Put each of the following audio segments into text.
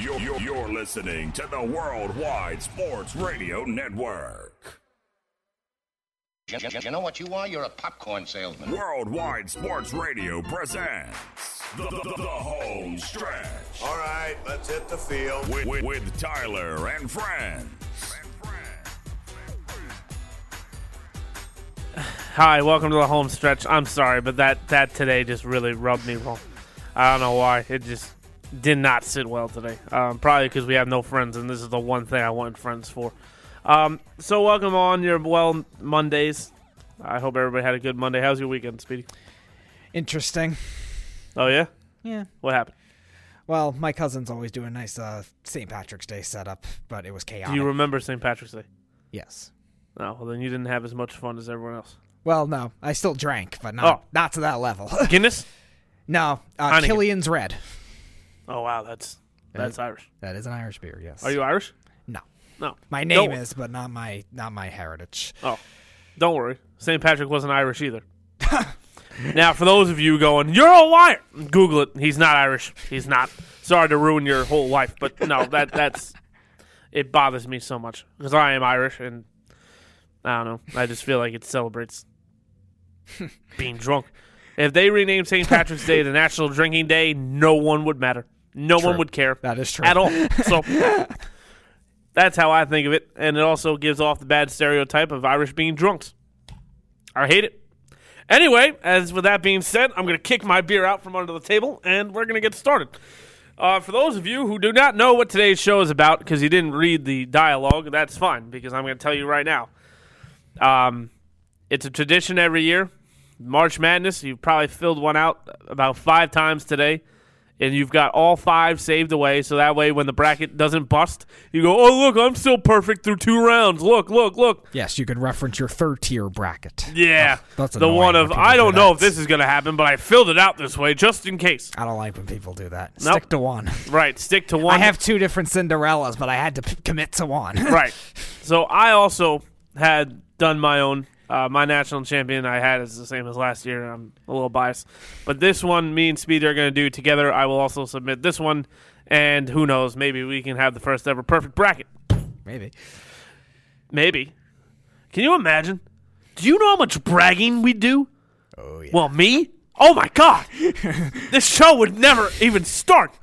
You're, you're, you're listening to the Worldwide Sports Radio Network. You, you- you know what you are? You're a popcorn salesman. Worldwide Sports Radio presents the, the, the home stretch All right, let's hit the field. with, with, with Tyler and friends. Hi, welcome to the home stretch. I'm sorry, but that that today just really rubbed me wrong. I don't know why. It just did not sit well today. Um, probably because we have no friends, and this is the one thing I want friends for. Um, so welcome on your well Mondays. I hope everybody had a good Monday. How's your weekend, Speedy? Interesting. Oh yeah, Yeah. what happened? Well, my cousins always do a nice uh, St. Patrick's Day setup, but it was chaotic. Do you remember St. Patrick's Day? yes. No, well then you didn't have as much fun as everyone else. Well, no, I still drank, but not Oh. not to that level. Guinness? no, uh. Killian's Red. Oh wow, that's that's Irish. That is an Irish beer. Yes. Are you Irish? No, No. my Don't- name is, but not my not my heritage. Oh, don't worry. St. Patrick wasn't Irish either. now, for those of you going, you're a liar. Google it. He's not Irish. He's not. Sorry to ruin your whole life, but no, that that's it bothers me so much because I am Irish and I don't know. I just feel like it celebrates being drunk. If they renamed St. Patrick's Day the National Drinking Day, no one would matter. No one would care That is true. at all. So that's how I think of it, and it also gives off the bad stereotype of Irish being drunks. I hate it. Anyway, as with that being said, I'm going to kick my beer out from under the table, and we're going to get started. Uh, for those of you who do not know what today's show is about, because you didn't read the dialogue, that's fine, because I'm going to tell you right now. Um, it's a tradition every year. March Madness, you've probably filled one out about five times today and you've got all five saved away, so that way when the bracket doesn't bust, you go, "Oh look, I'm still perfect through two rounds. Look, look, look." Yes, you can reference your third tier bracket. Yeah, that's the one of I do don't know that. if this is going to happen, but I filled it out this way just in case. I don't like when people do that. Nope. Stick to one. Right, stick to one. I have two different Cinderellas, but I had to p- commit to one. right. So I also had done my own. Uh, my national champion I had is the same as last year. I'm a little biased, but this one, me and Speedy are going to do together. I will also submit this one, and who knows, maybe we can have the first ever perfect bracket. Maybe. Maybe. Can you imagine? Do you know how much bragging we do? Oh yeah. Well, me? Oh my god! this show would never even start.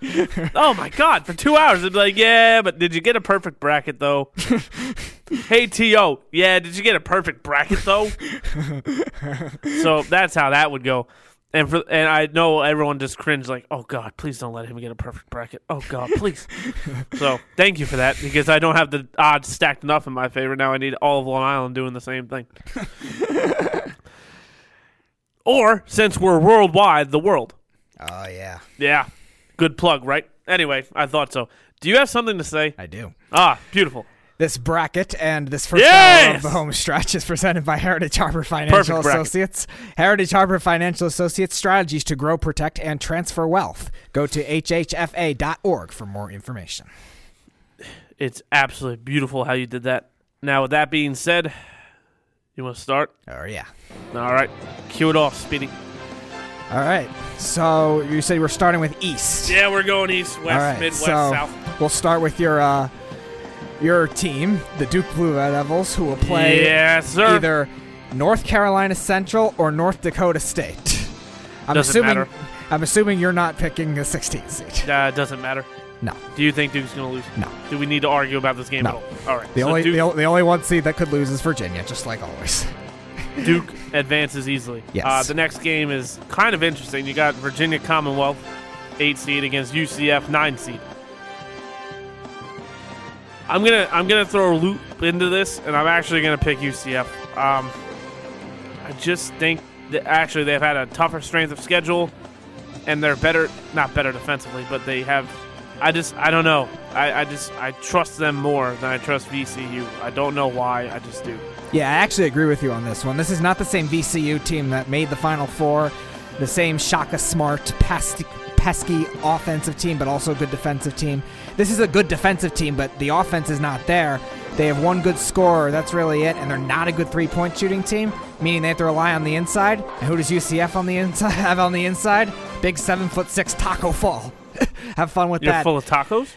Oh my god! For two hours, it'd be like, yeah, but did you get a perfect bracket though? hey To, yeah, did you get a perfect bracket though? so that's how that would go. And for and I know everyone just cringed like, oh god, please don't let him get a perfect bracket. Oh god, please. so thank you for that because I don't have the odds stacked enough in my favor. Now I need all of Long Island doing the same thing. or since we're worldwide, the world. Oh yeah. Yeah, good plug, right? Anyway, I thought so. Do you have something to say? I do. Ah, beautiful. This bracket and this first hour of the home stretch is presented by Heritage Harbor Financial Perfect bracket. Associates. Heritage Harbor Financial Associates strategies to grow, protect, and transfer wealth. Go to hhfa.org for more information. It's absolutely beautiful how you did that. Now, with that being said, you want to start? Oh yeah. All right, cue it off, Speedy. All right. So you said we're starting with East. Yeah, we're going east, west, All right. midwest, so south. we'll start with your uh, your team, the Duke Blue Devils, who will play yes, either North Carolina Central or North Dakota State. I'm Doesn't assuming matter. I'm assuming you're not picking a 16 seed. Uh, doesn't matter. No. Do you think Duke's going to lose? No. Do we need to argue about this game No. at all? All right. The so only Duke, the, o- the only one seed that could lose is Virginia, just like always. Duke advances easily. Yes. Uh, the next game is kind of interesting. You got Virginia Commonwealth, eight seed against UCF, nine seed. I'm gonna I'm gonna throw a loop into this, and I'm actually gonna pick UCF. Um, I just think that actually they've had a tougher strength of schedule, and they're better not better defensively, but they have. I just I don't know. I, I just I trust them more than I trust VCU. I don't know why. I just do. Yeah, I actually agree with you on this one. This is not the same VCU team that made the Final Four, the same Shaka Smart, pesky, pesky offensive team, but also good defensive team. This is a good defensive team, but the offense is not there. They have one good scorer, that's really it, and they're not a good three point shooting team, meaning they have to rely on the inside. And who does UCF on the inside have on the inside? Big seven foot six Taco Fall. have fun with You're that. full of tacos.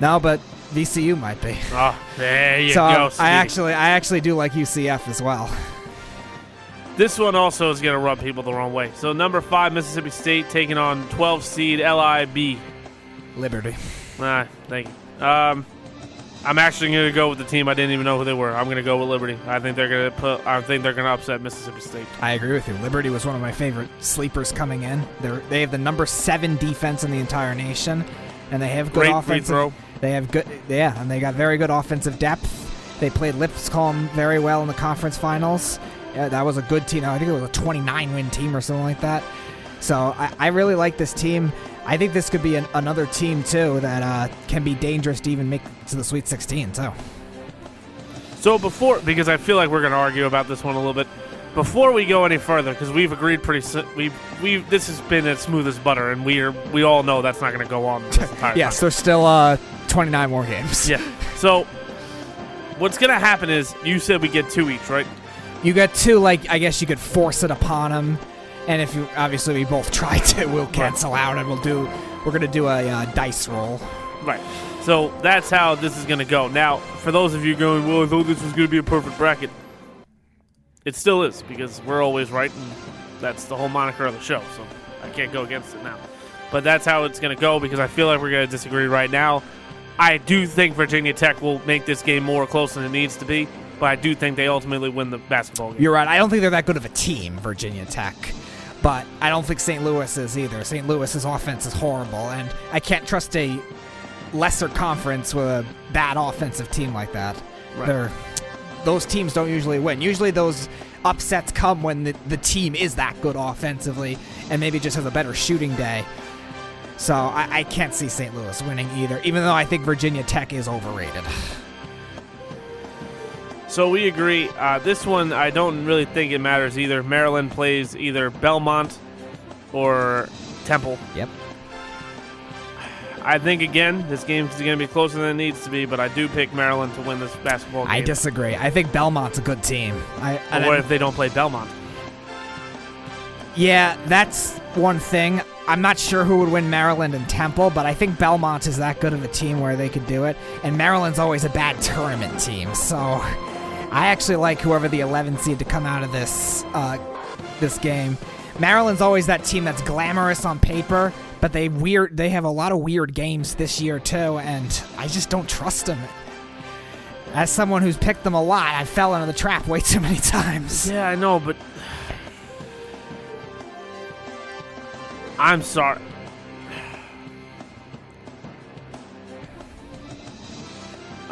No, but VCU might be. Oh, there you so go. I actually, I actually do like UCF as well. This one also is going to rub people the wrong way. So number five, Mississippi State taking on 12 seed LIB. Liberty. Ah, thank you. Um, I'm actually going to go with the team I didn't even know who they were. I'm going to go with Liberty. I think they're going to put. I think they're going to upset Mississippi State. I agree with you. Liberty was one of my favorite sleepers coming in. They're, they have the number seven defense in the entire nation, and they have good Great offensive. They have good, yeah, and they got very good offensive depth. They played Lipscomb very well in the conference finals. Yeah, that was a good team. I think it was a 29 win team or something like that. So I, I really like this team. I think this could be an, another team too that uh, can be dangerous to even make to the Sweet 16 too. So before, because I feel like we're going to argue about this one a little bit. Before we go any further, because we've agreed pretty, we we this has been as smooth as butter, and we are we all know that's not going to go on Yes, there's still uh, 29 more games. Yeah. So what's going to happen is you said we get two each, right? You get two, like I guess you could force it upon them, and if you obviously we both try to, we'll cancel out and we'll do. We're gonna do a uh, dice roll. Right. So that's how this is going to go. Now, for those of you going, well, I thought this was going to be a perfect bracket. It still is because we're always right, and that's the whole moniker of the show. So I can't go against it now. But that's how it's going to go because I feel like we're going to disagree right now. I do think Virginia Tech will make this game more close than it needs to be, but I do think they ultimately win the basketball game. You're right. I don't think they're that good of a team, Virginia Tech, but I don't think St. Louis is either. St. Louis's offense is horrible, and I can't trust a lesser conference with a bad offensive team like that. Right. They're those teams don't usually win. Usually those upsets come when the, the team is that good offensively and maybe just has a better shooting day. So I, I can't see St. Louis winning either, even though I think Virginia Tech is overrated. So we agree. Uh, this one, I don't really think it matters either. Maryland plays either Belmont or Temple. Yep. I think again, this game is going to be closer than it needs to be, but I do pick Maryland to win this basketball game. I disagree. I think Belmont's a good team. I, and what I- if they don't play Belmont? Yeah, that's one thing. I'm not sure who would win Maryland and Temple, but I think Belmont is that good of a team where they could do it. And Maryland's always a bad tournament team, so I actually like whoever the 11 seed to come out of this uh, this game. Maryland's always that team that's glamorous on paper, but they weird they have a lot of weird games this year too, and I just don't trust them. As someone who's picked them a lot, I fell into the trap way too many times. Yeah, I know, but I'm sorry.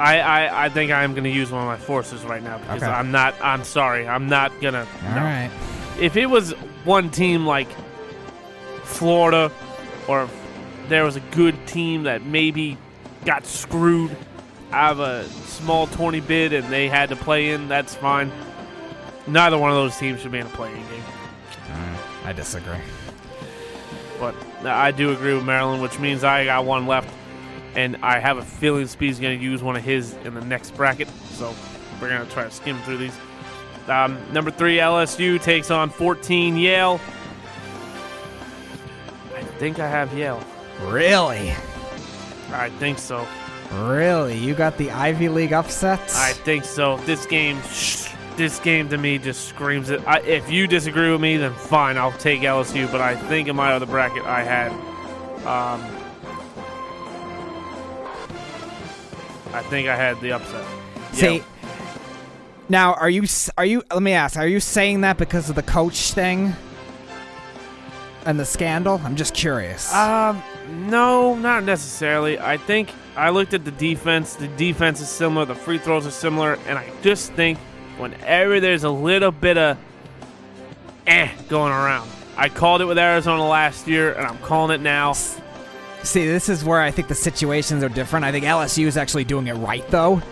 I, I, I think I'm going to use one of my forces right now because Okay. I'm not. I'm sorry. I'm not gonna. All no. right. if it was one team like Florida, or if there was a good team that maybe got screwed out of a small 20 bid and they had to play in, that's fine. Neither one of those teams should be in a playing game. I disagree. But I do agree with Maryland, which means I got one left. And I have a feeling Speed's going to use one of his in the next bracket. So we're going to try to skim through these. Um, number three, LSU takes on 14 Yale. I think I have Yale. Really? I think so. Really? You got the Ivy League upsets? I think so. This game, this game to me just screams it. I, if you disagree with me, then fine, I'll take LSU. But I think in my other bracket, I had, um, I think I had the upset. See, Yale. now are you are you? Let me ask. Are you saying that because of the coach thing and the scandal? I'm just curious. Um, no, not necessarily. I think I looked at the defense. The defense is similar. The free throws are similar, and I just think whenever there's a little bit of eh going around, I called it with Arizona last year, and I'm calling it now. See, this is where I think the situations are different. I think LSU is actually doing it right though,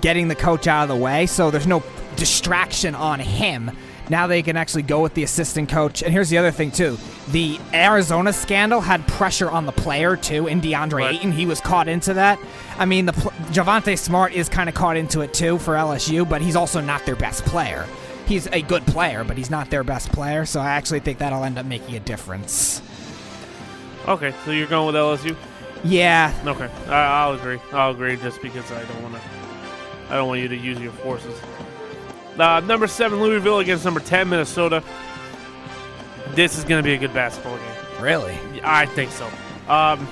getting the coach out of the way, so there's no distraction on him. Now they can actually go with the assistant coach. And here's the other thing too: the Arizona scandal had pressure on the player too. In DeAndre Right. Ayton, he was caught into that. I mean, the pl- Javonte Smart is kind of caught into it too for LSU, but he's also not their best player. He's a good player, but he's not their best player. So I actually think that'll end up making a difference. Okay, so you're going with LSU. Yeah, Okay, I, I'll agree. I'll agree just because I don't want to. I don't want you to use your forces. Uh, number seven, Louisville against number ten, Minnesota. This is going to be a good basketball game. really. I think so. Um,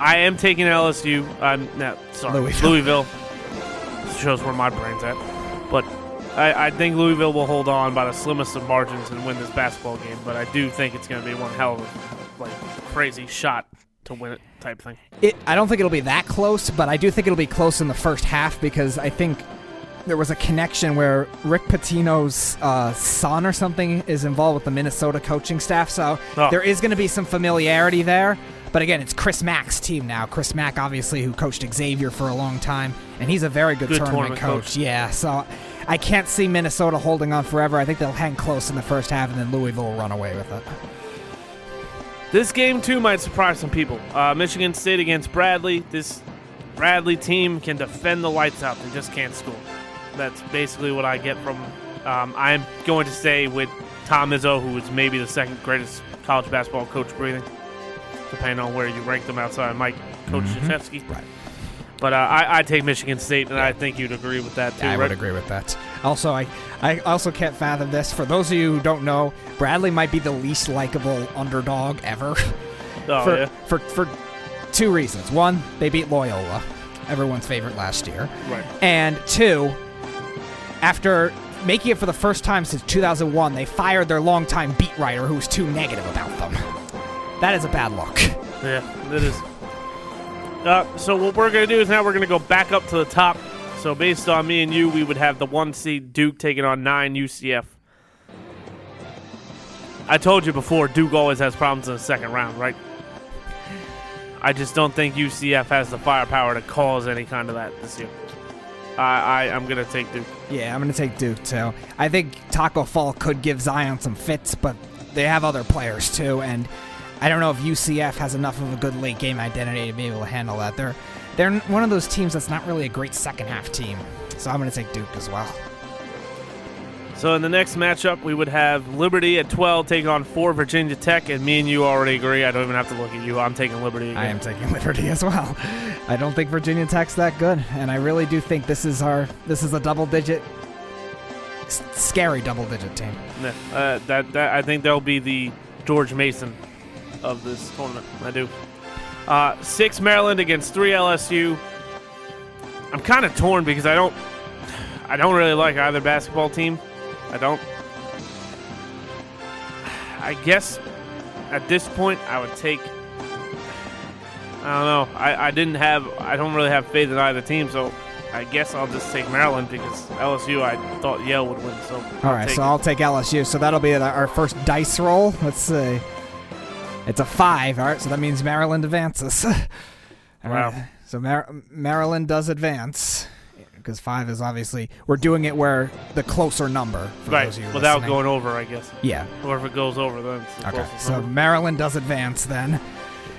I am taking LSU. I'm no, sorry, Louisville. Louisville. Shows where my brain's at. But I, I think Louisville will hold on by the slimmest of margins and win this basketball game. But I do think it's going to be one hell of a like crazy shot to win it type thing. It, I don't think it'll be that close, but I do think it'll be close in the first half because I think there was a connection where Rick Pitino's uh, son or something is involved with the Minnesota coaching staff. So Oh. there is going to be some familiarity there. But again, it's Chris Mack's team now. Chris Mack, obviously, who coached Xavier for a long time, and he's a very good, Good tournament, tournament coach. coach. Yeah, so I can't see Minnesota holding on forever. I think they'll hang close in the first half, and then Louisville will run away with it. This game too might surprise some people. Uh, Michigan State against Bradley. This Bradley team can defend the lights out. They just can't score. That's basically what I get from. Um, I'm going to stay with Tom Izzo, who is maybe the second greatest college basketball coach breathing, depending on where you rank them outside of Mike Coach Krzyzewski. Right. But uh, I, I take Michigan State, and I think you'd agree with that too. I right? would agree with that. Also, I, I also can't fathom this. For those of you who don't know, Bradley might be the least likable underdog ever. Oh, for, yeah. for for two reasons. One, they beat Loyola, everyone's favorite last year. Right. And two, after making it for the first time since 2001, they fired their longtime beat writer who was too negative about them. That is a bad look. Yeah, it is. Uh, so what we're gonna do is now we're gonna go back up to the top. So based on me and you, we would have the one seed Duke taking on nine UCF. I told you before, Duke always has problems in the second round, right? I just don't think UCF has the firepower to cause any kind of that this year. I, I I'm gonna take Duke. Yeah, I'm to take Duke too. I think Taco Fall could give Zion some fits, but they have other players too, and I don't know if UCF has enough of a good late game identity to be able to handle that. They're they're one of those teams that's not really a great second half team, so I'm going to take Duke as well. So in the next matchup, we would have Liberty at 12 taking on four Virginia Tech, and me and you already agree. I don't even have to look at you. I'm taking Liberty. Again. I am taking Liberty as well. I don't think Virginia Tech's that good, and I really do think this is our this is a double digit, scary double digit team. Yeah, uh, that, that I think they'll be the George Mason of this tournament. I do. Uh, six Maryland against three LSU. I'm kind of torn because I don't, I don't really like either basketball team. I don't. I guess at this point I would take. I don't know. I, I didn't have. I don't really have faith in either team, so I guess I'll just take Maryland because LSU. I thought Yale would win. So All right, so I'll take LSU. So that'll be our first dice roll. Let's see. It's a five. All right, so that means Maryland advances. Wow. right, So Mar- Maryland does advance because five is obviously we're doing it where the closer number. Right those of you without listening. going over. I guess. Yeah. Or if it goes over, then it's the Okay. So number. Maryland does advance then.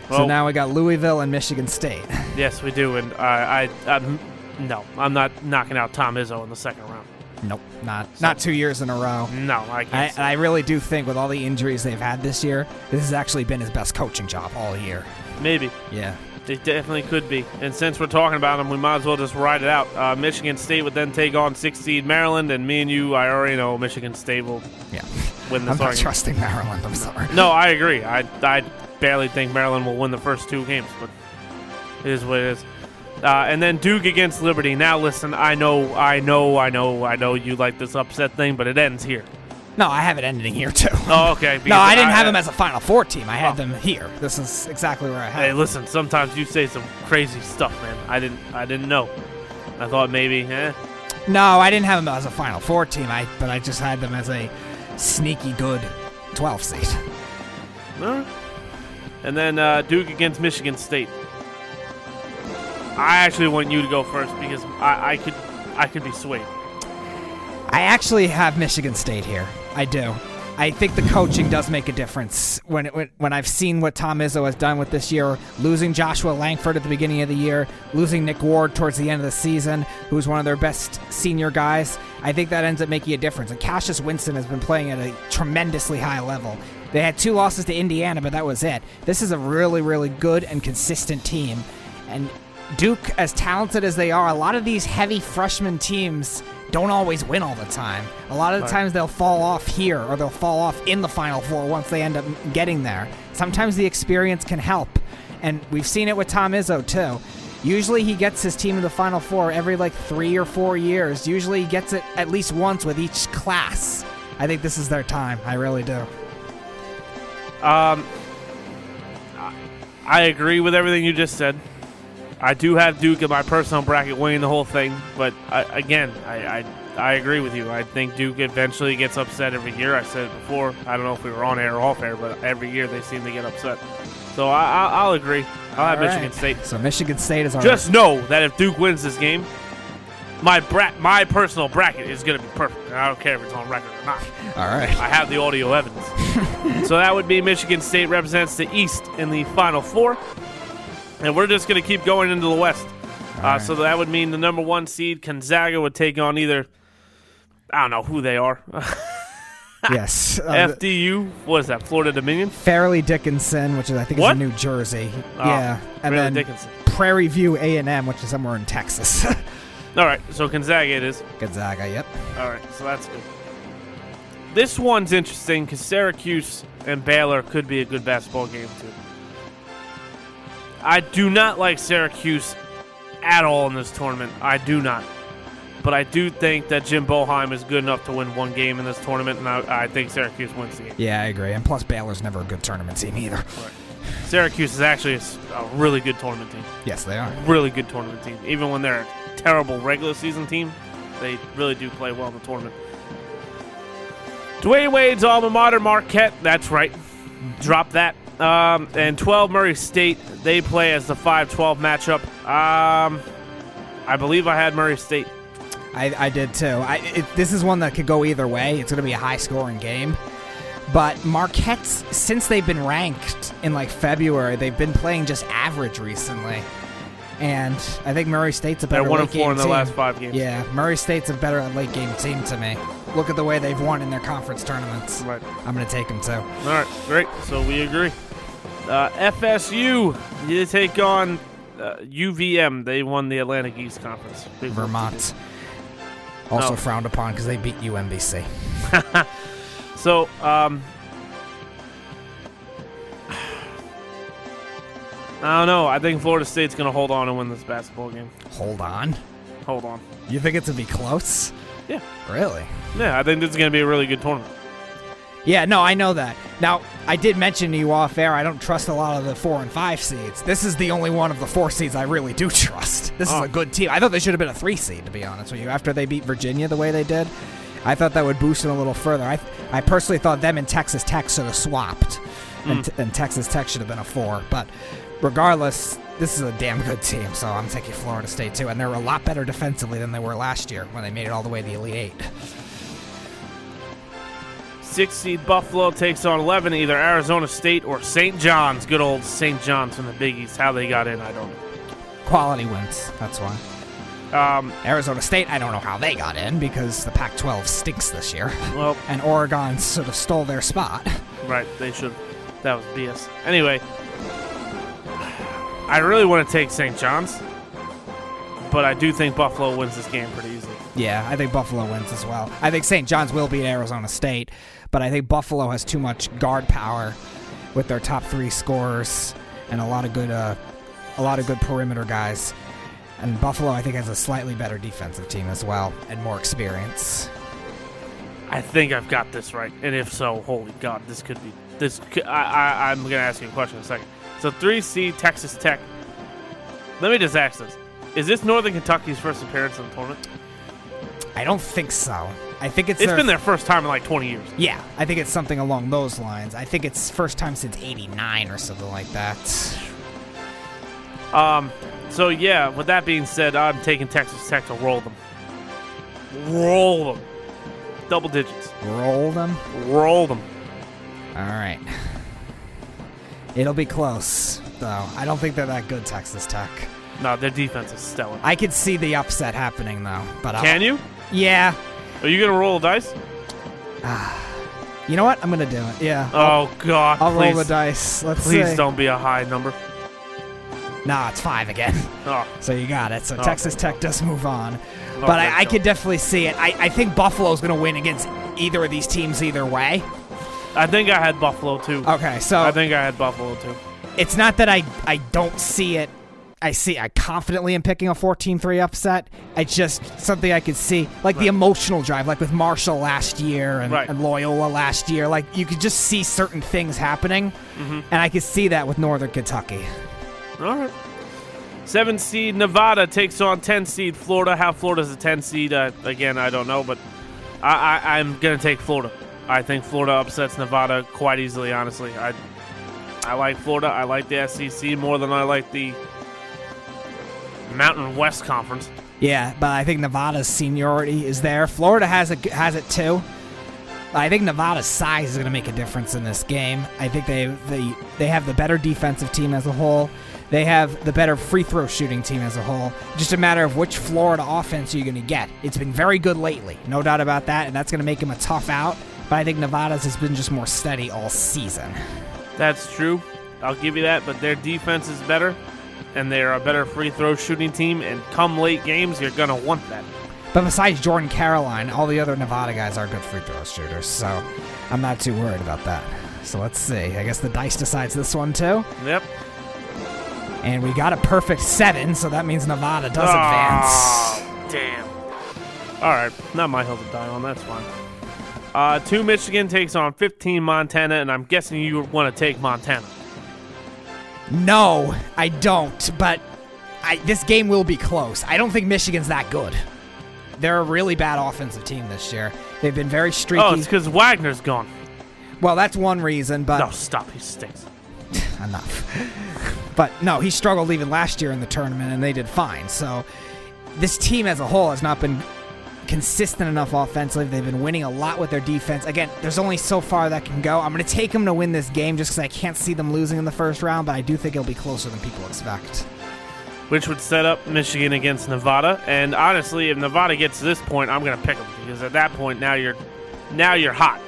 so now we got Louisville and Michigan State. yes, we do, and I, I, I'm, no, I'm not knocking out Tom Izzo in the second round. Nope, not not two years in a row. No, I I, can't. I really do think with all the injuries they've had this year, this has actually been his best coaching job all year. Maybe Yeah. it definitely could be. And since we're talking about them, we might as well just ride it out. Uh, Michigan State would then take on six seed Maryland, and me and you, I already know Michigan State will Yeah. win this I'm not argument. trusting Maryland. I'm sorry. No, I agree. I, I barely think Maryland will win the first two games, but it is what it is. Uh, and then Duke against Liberty. Now, listen, I know, I know, I know, I know you like this upset thing, but it ends here. No, I have it ending here too. Oh, okay. no, I didn't have them as a Final Four team. I had Oh. them here. This is exactly where I had. Hey, them. listen. Sometimes you say some crazy stuff, man. I didn't, I didn't know. I thought maybe, eh? No, I didn't have them as a Final Four team. I but I just had them as a sneaky good 12 seed. All right. And then uh, Duke against Michigan State. I actually want you to go first because I, I could, I could be swayed. I actually have Michigan State here. I do. I think the coaching does make a difference. When, it, when when I've seen what Tom Izzo has done with this year, losing Joshua Langford at the beginning of the year, losing Nick Ward towards the end of the season, who's one of their best senior guys, I think that ends up making a difference. And Cassius Winston has been playing at a tremendously high level. They had two losses to Indiana, but that was it. This is a really, really good and consistent team. And Duke, as talented as they are, a lot of these heavy freshman teams don't always win all the time. A lot of the times they'll fall off here or they'll fall off in the Final Four once they end up getting there. Sometimes the experience can help. And we've seen it with Tom Izzo, too. Usually he gets his team to the Final Four every like three or four years. Usually he gets it at least once with each class. I think this is their time. I really do. Um, I- I agree with everything you just said. I do have Duke in my personal bracket winning the whole thing, but I, again, I, I I agree with you. I think Duke eventually gets upset every year. I said it before. I don't know if we were on air or off air, but every year they seem to get upset. So I, I, I'll agree. I'll have All Michigan. State. So Michigan State is our Just know that if Duke wins this game, my bra- my personal bracket is going to be perfect. And I don't care if it's on record or not. all right. I have the audio evidence. so that would be Michigan State represents the East in the Final Four. And we're just going to keep going into the West. Uh, So that would mean the number one seed, Gonzaga, would take on either, I don't know who they are. Yes. Uh, FDU, what is that, Florida Dominion? Fairleigh Dickinson, which is I think What? is in New Jersey. Oh, yeah, and Fairleigh then Dickinson. Prairie View A and M, which is somewhere in Texas. All right, so Gonzaga it is. Gonzaga. Yep. All right, so that's good. This one's interesting because Syracuse and Baylor could be a good basketball game too. I do not like Syracuse at all in this tournament. I do not. But I do think that Jim Boeheim is good enough to win one game in this tournament, and I, I think Syracuse wins the game. Yeah, I agree. And plus, Baylor's never a good tournament team either. Syracuse is actually a, really good tournament team. Yes, they are. Really good tournament team. Even when they're a terrible regular season team, they really do play well in the tournament. Dwyane Wade's alma mater, Marquette. That's right. Drop that. Um, and 12 Murray State. They play as the 5-12 matchup. Um, I believe I had Murray State. I, I did too. I, it, this is one that could go either way. It's going to be a high scoring game. But Marquette's, since they've been ranked in like February, they've been playing just average recently. And I think Murray State's a better. They're one late and four in the team. last five games. Yeah, Murray State's a better late game team to me. Look at the way they've won in their conference tournaments. Right. I'm going to take them too. All right, great. So we agree. Uh, FSU, you take on uh, UVM. They won the Atlantic East Conference. Big. Vermont. Also No. frowned upon because they beat UMBC. So, um, I don't know. I think Florida State's going to hold on and win this basketball game. Hold on. Hold on. You think it's going to be close? Yeah. Really? Yeah, I think this is going to be a really good tournament. Yeah, no, I know that. Now, I did mention to you off air, I don't trust a lot of the four and five seeds. This is the only one of the four seeds I really do trust. This Oh. is a oh. good team. I thought they should have been a three seed, to be honest with you, after they beat Virginia the way they did. I thought that would boost them a little further. I, I personally thought them and Texas Tech should have swapped, and, hmm. and Texas Tech should have been a four. But regardless, this is a damn good team, so I'm taking Florida State too. And they're a lot better defensively than they were last year when they made it all the way to the Elite Eight. Six seed Buffalo takes on 11, either Arizona State or St. John's. Good old St. John's from the Big East. How they got in, I don't know. Quality wins, that's why. Um, Arizona State, I don't know how they got in because the Pac 12 stinks this year. well, And Oregon sort of stole their spot. Right, they should. That was BS. Anyway, I really want to take St. John's, but I do think Buffalo wins this game pretty easily. Yeah, I think Buffalo wins as well. I think St. John's will beat Arizona State, but I think Buffalo has too much guard power with their top three scorers and a lot of good, uh, a lot of good perimeter guys. And Buffalo, I think, has a slightly better defensive team as well and more experience. I think I've got this right, and if so, holy God, this could be this. Could, I, I I'm gonna ask you a question in a second. So three seed Texas Tech. Let me just ask this: Is this Northern Kentucky's first appearance in the tournament? I don't think so. I think it's It's their been their first time in like 20 years. Yeah, I think it's something along those lines. I think it's first time since '89 or something like that. Um, so yeah. With that being said, I'm taking Texas Tech to roll them. Roll them. Double digits. Roll them. Roll them. All right. It'll be close, though. I don't think they're that good, Texas Tech. No, their defense is stellar. I could see the upset happening, though. But I'll- Can you? Yeah. Are you gonna roll the dice? Ah, you know what? I'm gonna do it. Yeah. Oh God! I'll please, roll the dice. Let's please see. don't be a high number. Nah, it's five again. Oh, So you got it. So Okay. Texas Tech does move on. But I, I could definitely see it. I, I think Buffalo's going to win against either of these teams either way. I think I had Buffalo too. Okay, so I think I had Buffalo too. it's not that I, I don't see it. I see. I confidently am picking a 14-3 upset. It's just something I could see, like the emotional drive, like with Marshall last year and, Right. and Loyola last year. Like you could just see certain things happening, Mm-hmm. and I could see that with Northern Kentucky. All right. Seven seed Nevada takes on ten seed Florida. How Florida's a ten seed? Uh, again, I don't know, but I, I, I'm gonna take Florida. I think Florida upsets Nevada quite easily. Honestly, I I like Florida. I like the SEC more than I like the Mountain West Conference. Yeah, but I think Nevada's seniority is there. Florida has it has it too. I think Nevada's size is going to make a difference in this game. I think they they they have the better defensive team as a whole. They have the better free throw shooting team as a whole. Just a matter of which Florida offense you're going to get. It's been very good lately, no doubt about that, and that's going to make them a tough out. But I think Nevada's has been just more steady all season. That's true. I'll give you that, but their defense is better, and they're a better free throw shooting team. And come late games, you're gonna want that. But besides Jordan Caroline, all the other Nevada guys are good free throw shooters, so I'm not too worried about that. So let's see. I guess the dice decides this one too. Yep. And we got a perfect seven, so that means Nevada does Ah, advance. Damn. All right, not my hill to die on. That's fine. Uh, two Michigan takes on 15 Montana, and I'm guessing you want to take Montana. No, I don't, but I, this game will be close. I don't think Michigan's that good. They're a really bad offensive team this year. They've been very streaky. Oh, it's because Wagner's gone. well, that's one reason, but No, stop. He stinks. enough. but no, he struggled even last year in the tournament, and they did fine. So this team as a whole has not been consistent enough offensively. They've been winning a lot with their defense. Again, there's only so far that can go. I'm going to take them to win this game just because I can't see them losing in the first round, but I do think it'll be closer than people expect. Which would set up Michigan against Nevada. And honestly, if Nevada gets to this point, I'm going to pick them because at that point now you're now you're hot.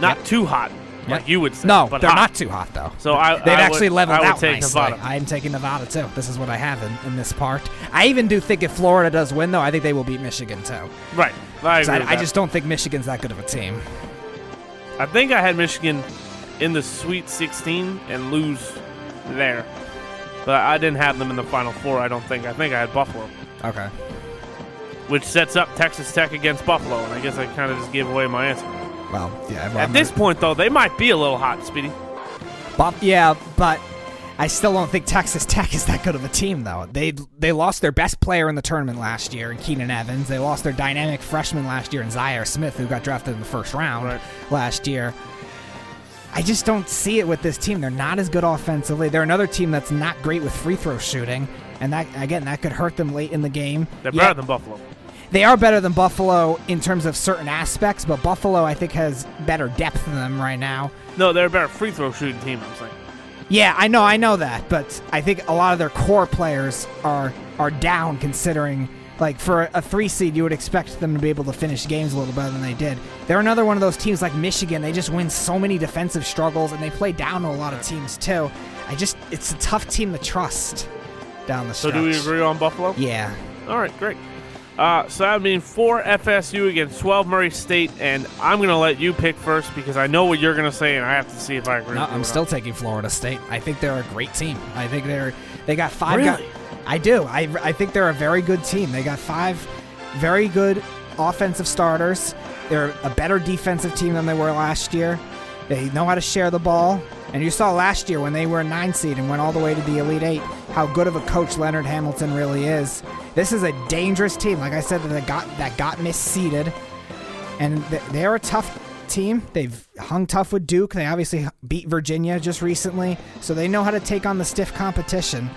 Not too hot, like you would say. No, but they're hot. not too hot though. So I, They've I actually would, leveled I out take nicely. Nevada. I'm taking Nevada too. This is what I have in, in this part. I even do think if Florida does win, though, I think they will beat Michigan too. Right. I, 'Cause agree I, I just don't think Michigan's that good of a team. I think I had Michigan in the Sweet 16 and lose there. But I didn't have them in the Final Four, I don't think. I think I had Buffalo, Okay. which sets up Texas Tech against Buffalo. And I guess I kind of just gave away my answer. Well, yeah. well, At I'm this gonna- point, though, they might be a little hot, Speedy. Buff, yeah, but I still don't think Texas Tech is that good of a team, though. They they lost their best player in the tournament last year, in Keenan Evans. They lost their dynamic freshman last year in Zhaire Smith, who got drafted in the first round Right. last year. I just don't see it with this team. They're not as good offensively. They're another team that's not great with free throw shooting, and that again that could hurt them late in the game. They're Yeah, better than Buffalo. They are better than Buffalo in terms of certain aspects, but Buffalo I think has better depth than them right now. No, they're a better free throw shooting team, I'm saying. Yeah, I know, I know that, but I think a lot of their core players are are down considering like for a three seed you would expect them to be able to finish games a little better than they did. They're another one of those teams like Michigan, they just win so many defensive struggles and they play down to a lot of teams too. I just it's a tough team to trust down the stretch. So do we agree on Buffalo? Yeah. All right, great. Uh, so that would mean four FSU against 12 Murray State, and I'm going to let you pick first because I know what you're going to say, and I have to see if I agree No, with I'm not. still taking Florida State. I think they're a great team. I think they're they got five. Really? guy- I do. I I think they're a very good team. They got five very good offensive starters. They're a better defensive team than they were last year. They know how to share the ball. And you saw last year when they were a nine seed and went all the way to the Elite Eight how good of a coach Leonard Hamilton really is. This is a dangerous team. Like I said, that got that got misseeded and they're a tough team. They've hung tough with Duke. They obviously beat Virginia just recently, so they know how to take on the stiff competition.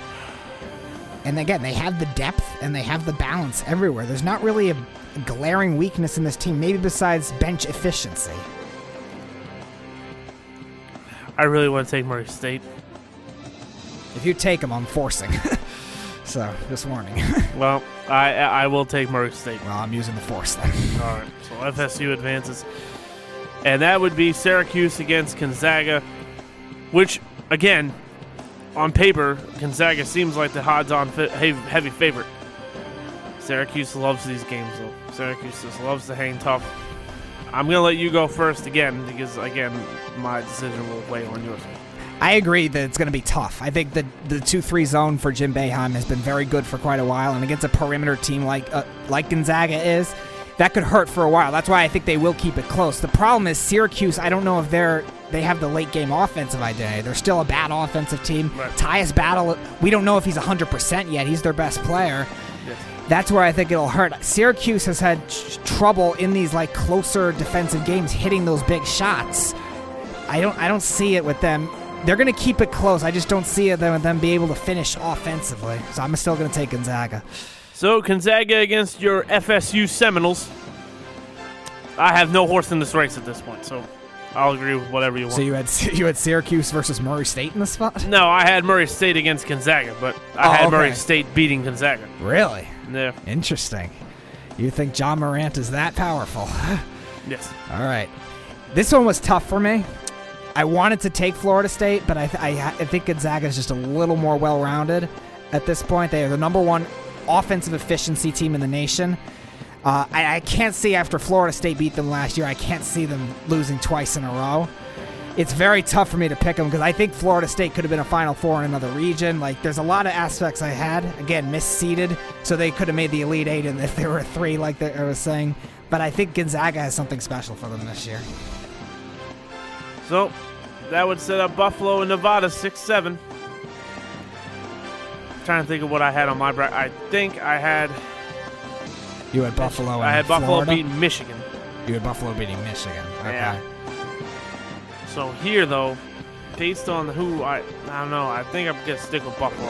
And again, they have the depth and they have the balance everywhere. There's not really a glaring weakness in this team, maybe besides bench efficiency. I really want to take Murray State. If you take them, I'm forcing. so, just warning. Well, I I will take Murray State. well, I'm using the force then. All right, so FSU advances. and that would be Syracuse against Gonzaga, which, again, on paper, Gonzaga seems like the odds-on heavy heavy favorite. Syracuse loves these games, though. Syracuse just loves to hang tough. I'm gonna let you go first again because, again, my decision will weigh on yours. I agree that it's going to be tough. I think the the two three zone for Jim Boeheim has been very good for quite a while, and against a perimeter team like uh, like Gonzaga is, that could hurt for a while. That's why I think they will keep it close. The problem is Syracuse. I don't know if they're they have the late game offensive identity. They're still a bad offensive team. Right. Tyus Battle, we don't know if he's 100% yet. He's their best player. Yes. That's where I think it'll hurt. Syracuse has had tr- trouble in these like closer defensive games hitting those big shots. I don't I don't see it with them. They're going to keep it close. I just don't see it them them be able to finish offensively. So I'm still going to take Gonzaga. So Gonzaga against your FSU Seminoles. I have no horse in this race at this point, so I'll agree with whatever you want. So you had you had Syracuse versus Murray State in the spot? no, I had Murray State against Gonzaga, but I Oh, had okay. Murray State beating Gonzaga. Really? Yeah. Interesting. You think Ja Morant is that powerful? Yes. All right. This one was tough for me. I wanted to take Florida State, but I, th- I, ha- I think Gonzaga is just a little more well rounded at this point. They are the number one offensive efficiency team in the nation. Uh, I, I can't see after Florida State beat them last year, I can't see them losing twice in a row. It's very tough for me to pick them because I think Florida State could have been a Final Four in another region. Like, there's a lot of aspects I had. Again, misseeded, so they could have made the Elite Eight and if there were three, like I was saying. But I think Gonzaga has something special for them this year. So that would set up Buffalo and Nevada six seven. Trying to think of what I had on my bracket. I think I had You had Buffalo. And I had Buffalo Florida? beating Michigan. You had Buffalo beating Michigan. Okay. Yeah. So here though, based on who I I don't know, I think I'm gonna stick with Buffalo.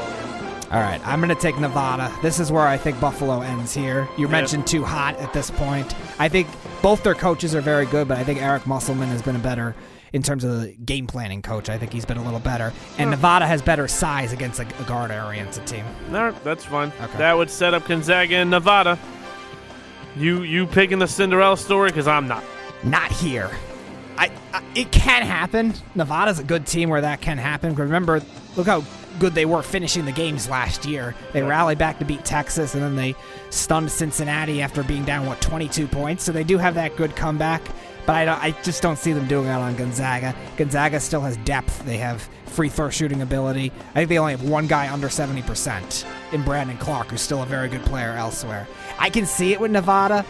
All right, I'm going to take Nevada. This is where I think Buffalo ends here. You Yep. mentioned too hot at this point. I think both their coaches are very good, but I think Eric Musselman has been a better in terms of the game planning coach. I think he's been a little better. And Nevada has better size against a, a guard oriented team. No, that's fine. Okay. That would set up Gonzaga and Nevada. You you picking the Cinderella story because I'm not. Not here. I, I it can happen. Nevada's a good team where that can happen. Remember, look how good they were finishing the games last year. They rallied back to beat Texas, and then they stunned Cincinnati after being down what 22 points. So they do have that good comeback. But I, don't, I just don't see them doing that on Gonzaga. Gonzaga still has depth. They have free throw shooting ability. I think they only have one guy under 70% in Brandon Clarke, who's still a very good player elsewhere. I can see it with Nevada.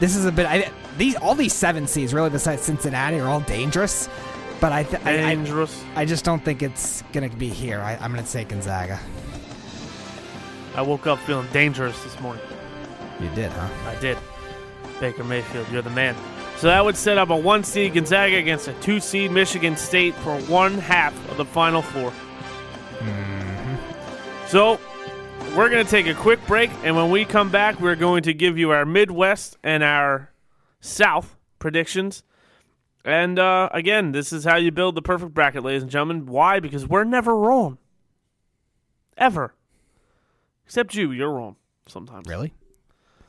This is a bit. I, these all these seven seeds, really, besides Cincinnati, are all dangerous. But I, th- I, I, I just don't think it's gonna be here. I, I'm gonna say Gonzaga. I woke up feeling dangerous this morning. You did, huh? I did. Baker Mayfield, you're the man. So that would set up a one seed Gonzaga against a two seed Michigan State for one half of the Final 4 mm-hmm. So we're going to take a quick break, and when we come back, we're going to give you our Midwest and our South predictions. And uh, again, this is how you build the perfect bracket, ladies and gentlemen. Why? Because we're never wrong. Ever. Except you, you're wrong sometimes. Really?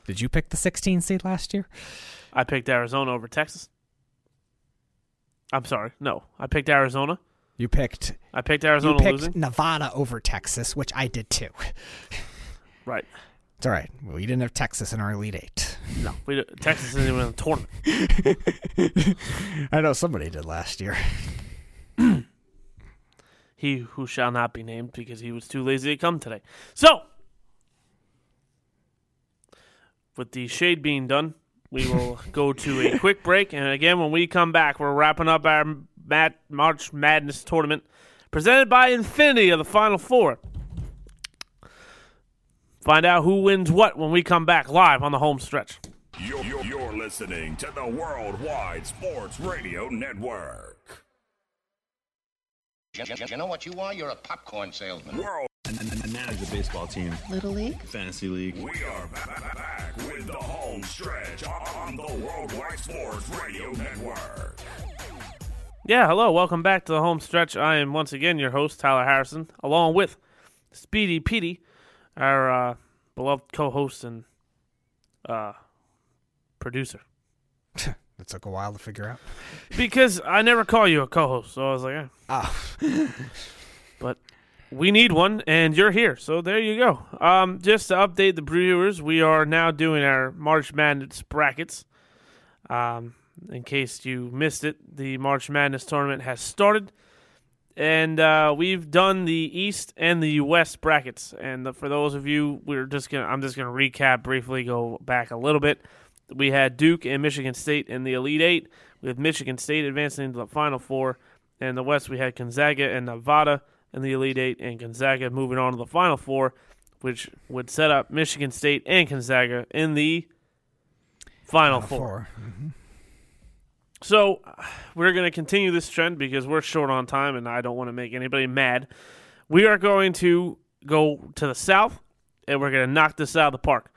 Did you pick the 16 seed last year? I picked Arizona over Texas. I'm sorry. No, I picked Arizona. You picked. I picked Arizona. You picked losing. Nevada over Texas, which I did too. Right. It's all right. Well, you didn't have Texas in our Elite Eight. No, we, Texas isn't even in the tournament. I know somebody did last year. He who shall not be named because he was too lazy to come today. So, with the shade being done, we will go to a quick break. And again, when we come back, we're wrapping up our Mad- March Madness tournament presented by Infinity of the Final Four. Find out who wins what when we come back live on the home stretch. You're, you're, you're listening to the Worldwide Sports Radio Network. You, you- you know what you are? You're a popcorn salesman. World, and, and, and manage a baseball team, Little League? fantasy league. we are back, back, back with the home stretch on the Worldwide Sports Radio Network. Yeah, hello, welcome back to the home stretch. I am once again your host, Tyler Harrison, along with Speedy Petey, our uh, beloved co-host and uh, producer. It took a while to figure out. because I never call you a co-host, so I was like, eh. Oh, but we need one, and you're here, so there you go. Um, just to update the brewers, we are now doing our March Madness brackets. Um, in case you missed it, the March Madness tournament has started, and uh, we've done the East and the West brackets. And the, for those of you, we're just gonna, I'm just gonna recap briefly, go back a little bit. We had Duke and Michigan State in the Elite Eight, with Michigan State advancing into the Final Four. And in the West, we had Gonzaga and Nevada in the Elite Eight, and Gonzaga moving on to the Final Four, which would set up Michigan State and Gonzaga in the Final Four. four. So we're going to continue this trend because we're short on time, and I don't want to make anybody mad. We are going to go to the South, and we're going to knock this out of the park.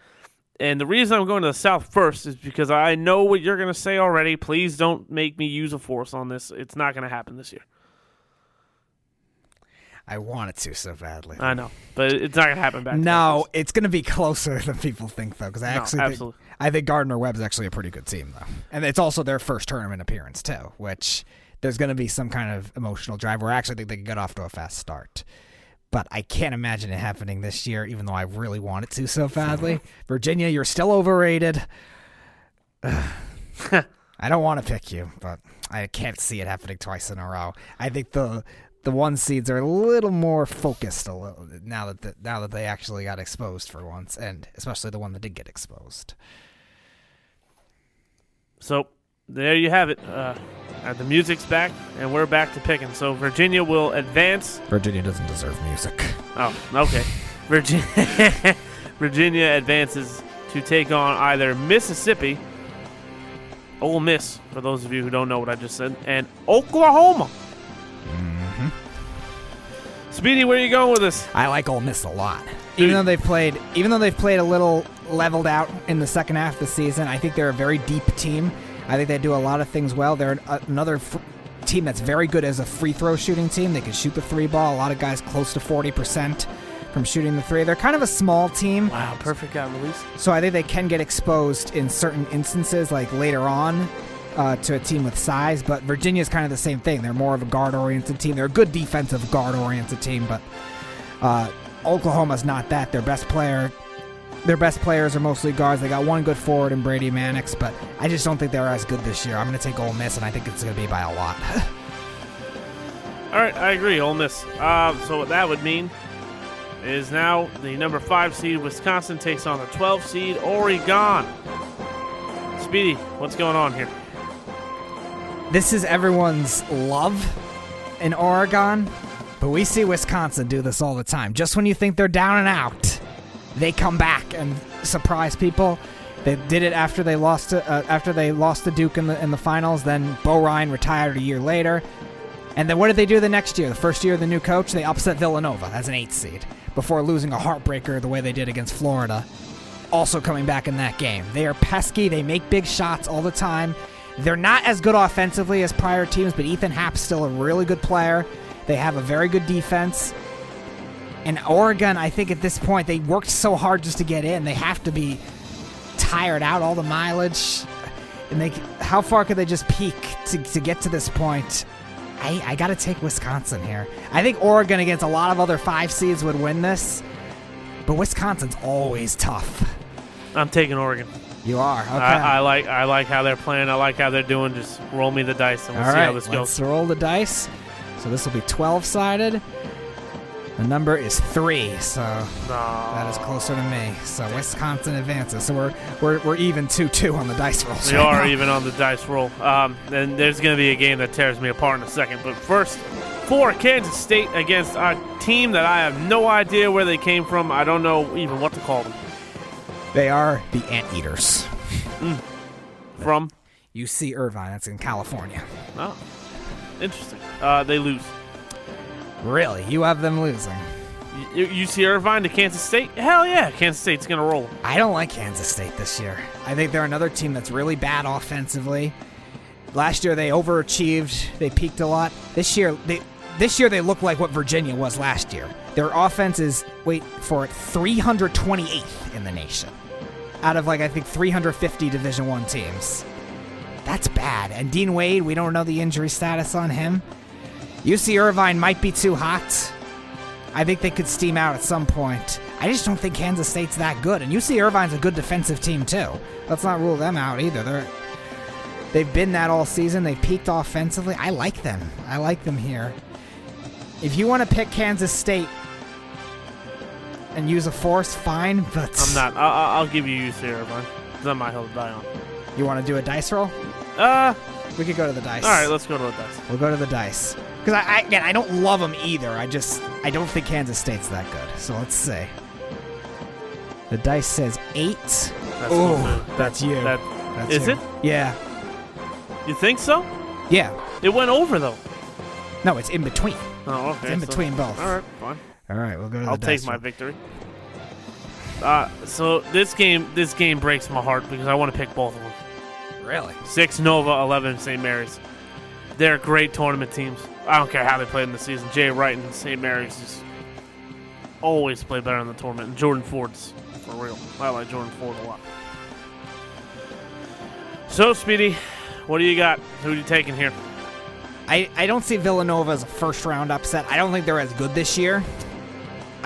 And the reason I'm going to the South first is because I know what you're going to say already. Please don't make me use a force on this. It's not going to happen this year. I wanted to so badly. I know, but it's not going to happen back. No, it's going to be closer than people think, though, because I No, actually think, absolutely. I think Gardner Webb's actually a pretty good team, though, and it's also their first tournament appearance too, which there's going to be some kind of emotional drive. Where I actually think they can get off to a fast start, but I can't imagine it happening this year, even though I really want it to so badly. Virginia, you're still overrated. I don't want to pick you, but I can't see it happening twice in a row. I think the the one seeds are a little more focused a little now that the, now that they actually got exposed for once, and especially the one that did get exposed. So there you have it. Uh, the music's back, and we're back to picking. So Virginia will advance. Virginia doesn't deserve music. Oh, okay. Virginia, Virginia advances to take on either Mississippi, Ole Miss, for those of you who don't know what I just said, and Oklahoma. Speedy, where are you going with this? I like Ole Miss a lot. Even though they've played, even though they've played a little leveled out in the second half of the season, I think they're a very deep team. I think they do a lot of things well. They're an- another f- team that's very good as a free throw shooting team. They can shoot the three ball. A lot of guys close to forty percent from shooting the three. They're kind of a small team. Wow, perfect guy release. So I think they can get exposed in certain instances, like later on, uh, to a team with size. But Virginia is kind of the same thing. They're more of a guard-oriented team. They're a good defensive guard-oriented team, but uh, Oklahoma's not that. Their best player, their best players are mostly guards. They got one good forward in Brady Manek, but I just don't think they're as good this year. I'm going to take Ole Miss, and I think it's going to be by a lot. All right, I agree. Ole Miss. Uh, so what that would mean is now the number five seed Wisconsin takes on the 12 seed Oregon. Speedy, what's going on here? This is everyone's love in Oregon, but we see Wisconsin do this all the time. Just when you think they're down and out, they come back and surprise people. They did it after they lost to uh, after they lost to Duke in the in the finals. Then Bo Ryan retired a year later, and then what did they do the next year? The first year of the new coach, they upset Villanova as an eight seed before losing a heartbreaker the way they did against Florida. Also coming back in that game, they are pesky. They make big shots all the time. They're not as good offensively as prior teams, but Ethan Happ's still a really good player. They have a very good defense. And Oregon, I think at this point, they worked so hard just to get in. They have to be tired out, all the mileage. And they, how far could they just peak to, to get to this point? I, I got to take Wisconsin here. I think Oregon against a lot of other five seeds would win this, but Wisconsin's always tough. I'm taking Oregon. You are okay. I, I like I like how they're playing. I like how they're doing. Just roll me the dice and we'll All see right, how this goes. let's roll the dice. So this will be 12 sided. The number is three, so that is closer to me. So Wisconsin advances. So we're we're, we're even two two on the dice roll. We right are now. even on the dice roll. Um, and there's going to be a game that tears me apart in a second. But first, for Kansas State against a team that I have no idea where they came from. I don't know even what to call them. They are the Anteaters. From? UC Irvine. That's in California. Oh, interesting. Uh, they lose. Really? You have them losing? UC Irvine to Kansas State? Hell yeah, Kansas State's going to roll. I don't like Kansas State this year. I think they're another team that's really bad offensively. Last year they overachieved. They peaked a lot. This year they this year they look like what Virginia was last year. Their offense is wait for it 328th in the nation. Out of like I think 350 Division 1 teams. That's bad. And Dean Wade, we don't know the injury status on him. UC Irvine might be too hot. I think they could steam out at some point. I just don't think Kansas State's that good. And UC Irvine's a good defensive team too. Let's not rule them out either. They're they've been that all season. They've peaked offensively. I like them. I like them here. If you want to pick Kansas State and use a force, fine. But I'm not. I'll, I'll- I'll give you UC Irvine. 'cause That might help die on. You want to do a dice roll? Uh, We could go to the dice. all right. Let's go to the dice. We'll go to the dice. Because I, I again, I don't love them either. I just I don't think Kansas State's that good. So let's see. The dice says eight. That's Oh, what- that's you. That That's is you. it? Yeah, You think so? yeah. It went over though. No, it's in between. Oh, okay. It's in so- between both. All right, fine. All right, we'll go to the I'll the take dice my victory. Uh, so this game, this game breaks my heart because I want to pick both of them. Really? Six Nova, eleven St. Mary's. They're great tournament teams. I don't care how they played in the season. Jay Wright and St. Mary's just always play better in the tournament. And Jordan Ford's for real. I like Jordan Ford a lot. So Speedy, what do you got? Who are you taking here? I, I don't see Villanova as a first round upset. I don't think they're as good this year.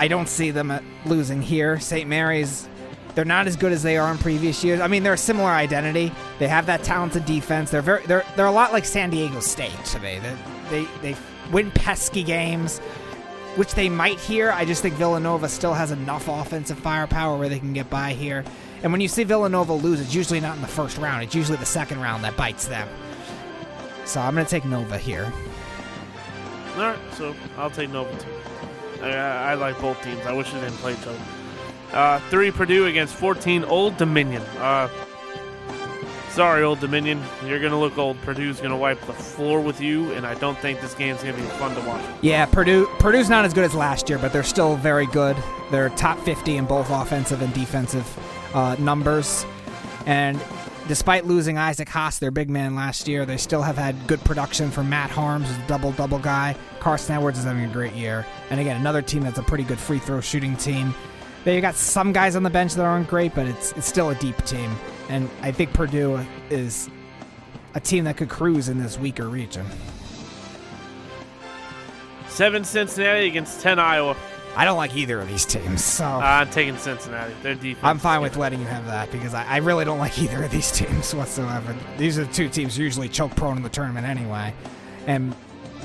I don't see them uh, losing here. St. Mary's, they're not as good as they are in previous years. I mean, they're a similar identity. They have that talented defense. They're very they're they're a lot like San Diego State to me. They they, they win pesky games, which they might here. I just think Villanova still has enough offensive firepower where they can get by here. And when you see Villanova lose, it's usually not in the first round. It's usually the second round that bites them. So I'm going to take Nova here. All right, so I'll take Nova too. I, I, like both teams. I wish they didn't play each other. Uh, three Purdue against 14 Old Dominion. Uh, sorry, Old Dominion, you're gonna look old. Purdue's gonna wipe the floor with you, and I don't think this game's gonna be fun to watch. Yeah, Purdue Purdue's not as good as last year, but they're still very good. They're top 50 in both offensive and defensive uh, numbers. And despite losing Isaac Haas, their big man last year, they still have had good production from Matt Haarms, who's a double double guy. Carson Edwards is having a great year. And again, another team that's a pretty good free throw shooting team. They've got some guys on the bench that aren't great, but it's it's still a deep team. And I think Purdue is a team that could cruise in this weaker region. Seven Cincinnati against 10 Iowa. I don't like either of these teams, so Uh, I'm taking Cincinnati. Their defense. I'm fine with letting you have that because I, I really don't like either of these teams whatsoever. These are the two teams usually choke prone in the tournament anyway. And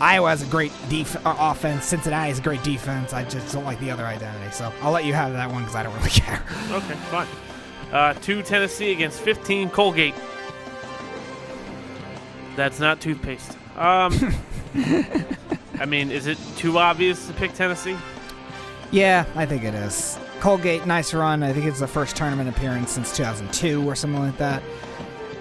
Iowa has a great def- uh, offense. Cincinnati has a great defense. I just don't like the other identity. So I'll let you have that one because I don't really care. Okay, fine. Uh, two Tennessee against 15 Colgate. That's not toothpaste. Um, I mean, is it too obvious to pick Tennessee? Yeah, I think it is. Colgate, nice run. I think it's the first tournament appearance since 2002 or something like that.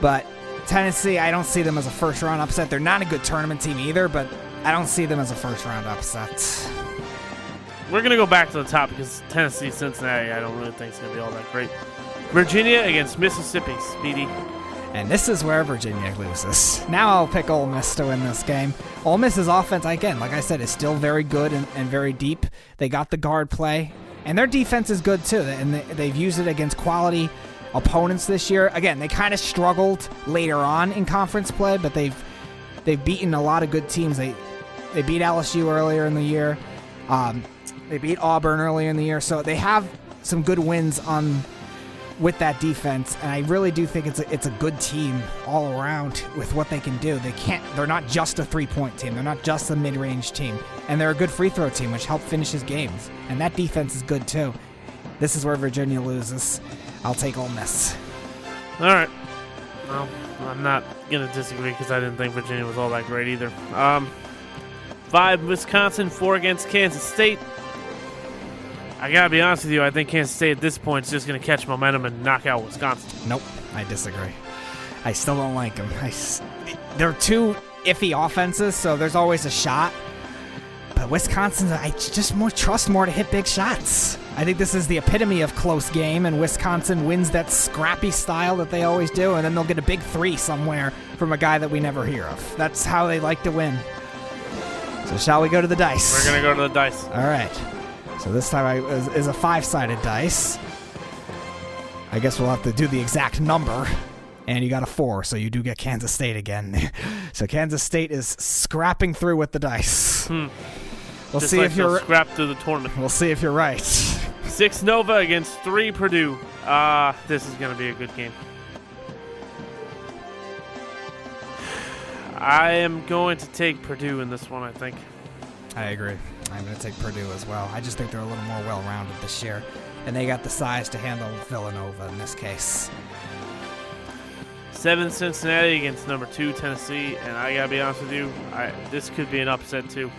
But Tennessee, I don't see them as a first round upset. They're not a good tournament team either, but I don't see them as a first round upset. We're gonna go back to the top because Tennessee, Cincinnati, I don't really think it's gonna be all that great. Virginia against Mississippi, Speedy. And this is where Virginia loses. Now I'll pick Ole Miss to win this game. Ole Miss's offense, again, like I said, is still very good and, and very deep. They got the guard play, and their defense is good too. And they, they've used it against quality opponents this year. Again, they kind of struggled later on in conference play, but they've they've beaten a lot of good teams. They they beat LSU earlier in the year. Um, they beat Auburn earlier in the year, so they have some good wins on with that defense, and I really do think it's a, it's a good team all around with what they can do. They can't. They're not just a three point team. They're not just a mid range team, and they're a good free throw team, which help finishes games. And that defense is good too. This is where Virginia loses. I'll take Ole Miss. All right. Well, I'm not gonna disagree because I didn't think Virginia was all that great either. Um, five Wisconsin, four against Kansas State. I gotta be honest with you. I think Kansas State at this point is just gonna catch momentum and knock out Wisconsin. Nope, I disagree. I still don't like them. I s- they're two iffy offenses, so there's always a shot. But Wisconsin, I just more trust more to hit big shots. I think this is the epitome of close game, and Wisconsin wins that scrappy style that they always do, and then they'll get a big three somewhere from a guy that we never hear of. That's how they like to win. So shall we go to the dice? We're gonna go to the dice. All right. So this time I, is, is a five-sided dice. I guess we'll have to do the exact number. and you got a four, so you do get Kansas State again. so Kansas State is scrapping through with the dice. We'll Just see like if you're. scrap through the tournament. We'll see if you're right. Six Nova against three Purdue. Uh, this is going to be a good game. I am going to take Purdue in this one, I think. I agree. I'm going to take Purdue as well. I just think they're a little more well-rounded this year, and they got the size to handle Villanova in this case. Seven Cincinnati against number two Tennessee, and I gotta be honest with you, I, this could be an upset too.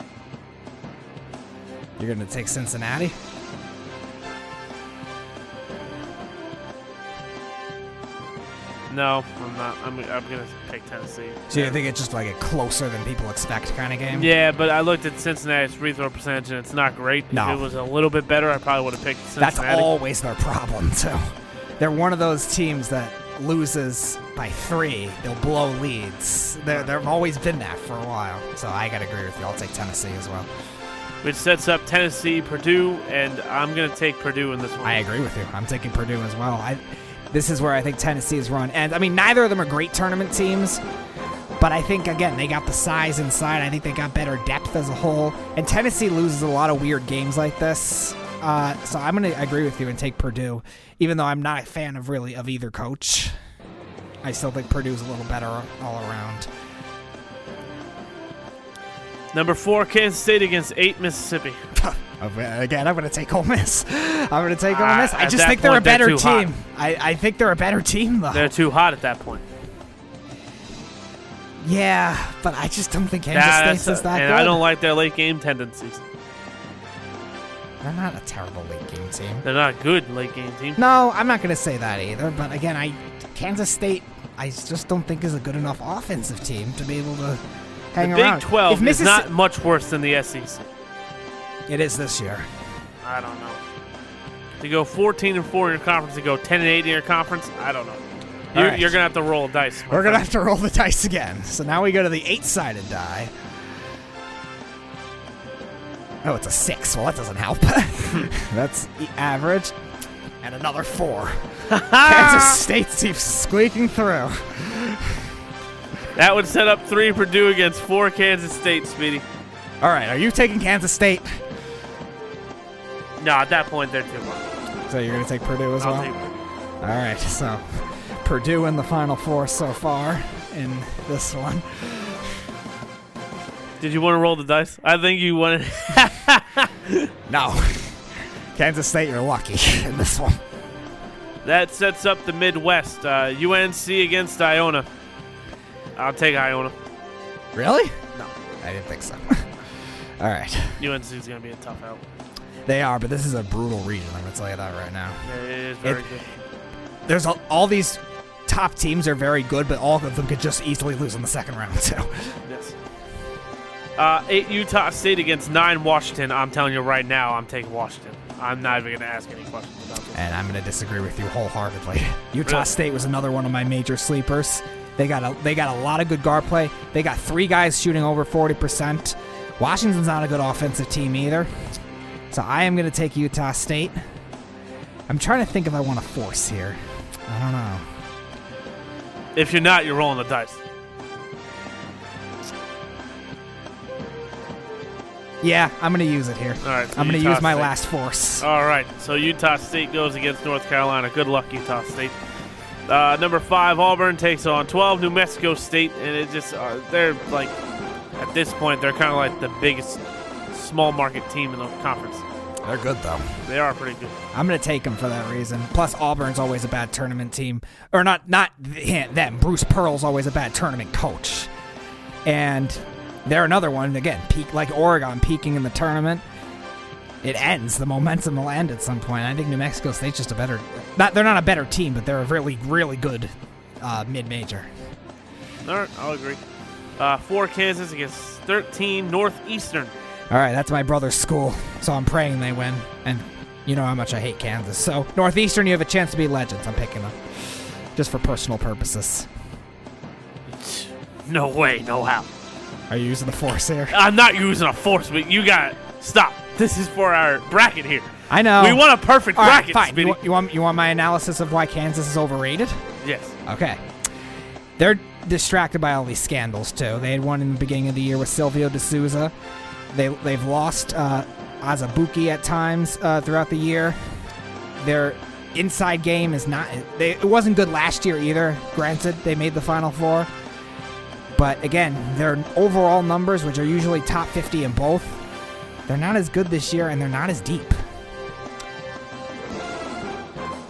You're going to take Cincinnati. No, I'm not. I'm, I'm gonna pick Tennessee. So you think it's just like a closer than people expect kind of game? Yeah, but I looked at Cincinnati's free throw percentage, and it's not great. No. If it was a little bit better, I probably would have picked That's Cincinnati. always their problem too. They're one of those teams that loses by three. They'll blow leads. They're, they've always been that for a while. So I gotta agree with you. I'll take Tennessee as well. Which sets up Tennessee, Purdue, and I'm gonna take Purdue in this one. I agree with you. I'm taking Purdue as well. I, this is where I think Tennessee's run. And I mean, neither of them are great tournament teams. But I think again they got the size inside. I think they got better depth as a whole. And Tennessee loses a lot of weird games like this. Uh, so I'm gonna agree with you and take Purdue, even though I'm not a fan of really of either coach. I still think Purdue's a little better all around. Number four, Kansas State against eight Mississippi. Again, I'm going to take Ole Miss. I'm going to take Ole Ah, Miss. I just think they're a point, they're better team. I, I think they're a better team, though. They're too hot at that point. yeah, but I just don't think Kansas Nah, that's- is that good. and good. I don't like their late game tendencies. They're not a terrible late game team. They're not a good late game team. No, I'm not going to say that either. But again, I Kansas State, I just don't think is a good enough offensive team to be able to hang the Big around. 12 if is not much worse than the SEC. It is this year. I don't know. To go 14 and 4 in your conference, to go 10 and 8 in your conference, I don't know. You're, right. you're gonna have to roll a dice. We're gonna have to roll the dice again. So now we go to the eight-sided die. Oh, it's a six. Well, that doesn't help. That's e- average. And another four. Kansas State keeps squeaking through. That would set up three Purdue against four Kansas State, Speedy. All right, are you taking Kansas State? No, at that point they're too much. So you're gonna take Purdue as I'll well. take Purdue. All right, so Purdue in the Final Four so far in this one. Did you want to roll the dice? I think you wanted. No, Kansas State, you're lucky in this one. that sets up the Midwest. Uh, UNC against Iona. I'll take Iona. Really? No, I didn't think so. All right, UNC is gonna be a tough out. They are, but this is a brutal region. I'm gonna tell you that right now. It is very It- good. There's all, all these top teams are very good, but all of them could just easily lose in the second round too. Yes. Uh, eight Utah State against nine Washington. I'm telling you right now, I'm taking Washington. I'm not even gonna ask any questions about this. And I'm going to disagree with you wholeheartedly. Utah Really? State was another one of my major sleepers. They got a they got a lot of good guard play. They got three guys shooting over 40%. Washington's not a good offensive team either. So I am going to take Utah State. I'm trying to think if I want to force here. I don't know. If you're not, you're rolling the dice. Yeah, I'm going to use it here. All right. so I'm going to use my State. last force. All right. So Utah State goes against North Carolina. Good luck, Utah State. Uh, number five, Auburn takes on 12 New Mexico State, and it just uh, they're like at this point they're kind of like the biggest small market team in the conference. They're good though. They are pretty good. I'm going to take them for that reason. Plus, Auburn's always a bad tournament team, or not not them. Bruce Pearl's always a bad tournament coach, and they're another one again. Peak like Oregon peaking in the tournament. It ends. The momentum will end at some point. I think New Mexico State's just a better. Not they're not a better team, but they're a really really good uh, mid major. All right, I'll agree. Uh, four Kansas against 13 Northeastern. All right, that's my brother's school, so I'm praying they win. And you know how much I hate Kansas. So Northeastern, you have a chance to be legends. I'm picking them just for personal purposes. No way, no how. Are you using the force here? I'm not using a force, but you got stop. This is for our bracket here. I know. We want a perfect All right, bracket, fine. You, want- you want you want my analysis of why Kansas is overrated? yes. Okay. they're distracted by all these scandals too. They had one in the beginning of the year with Silvio De Sousa. They they've lost uh, Azubuike at times uh, throughout the year. Their inside game is not. They, it wasn't good last year either. Granted, they made the final four, but again, their overall numbers, which are usually top 50 in both, they're not as good this year, and they're not as deep.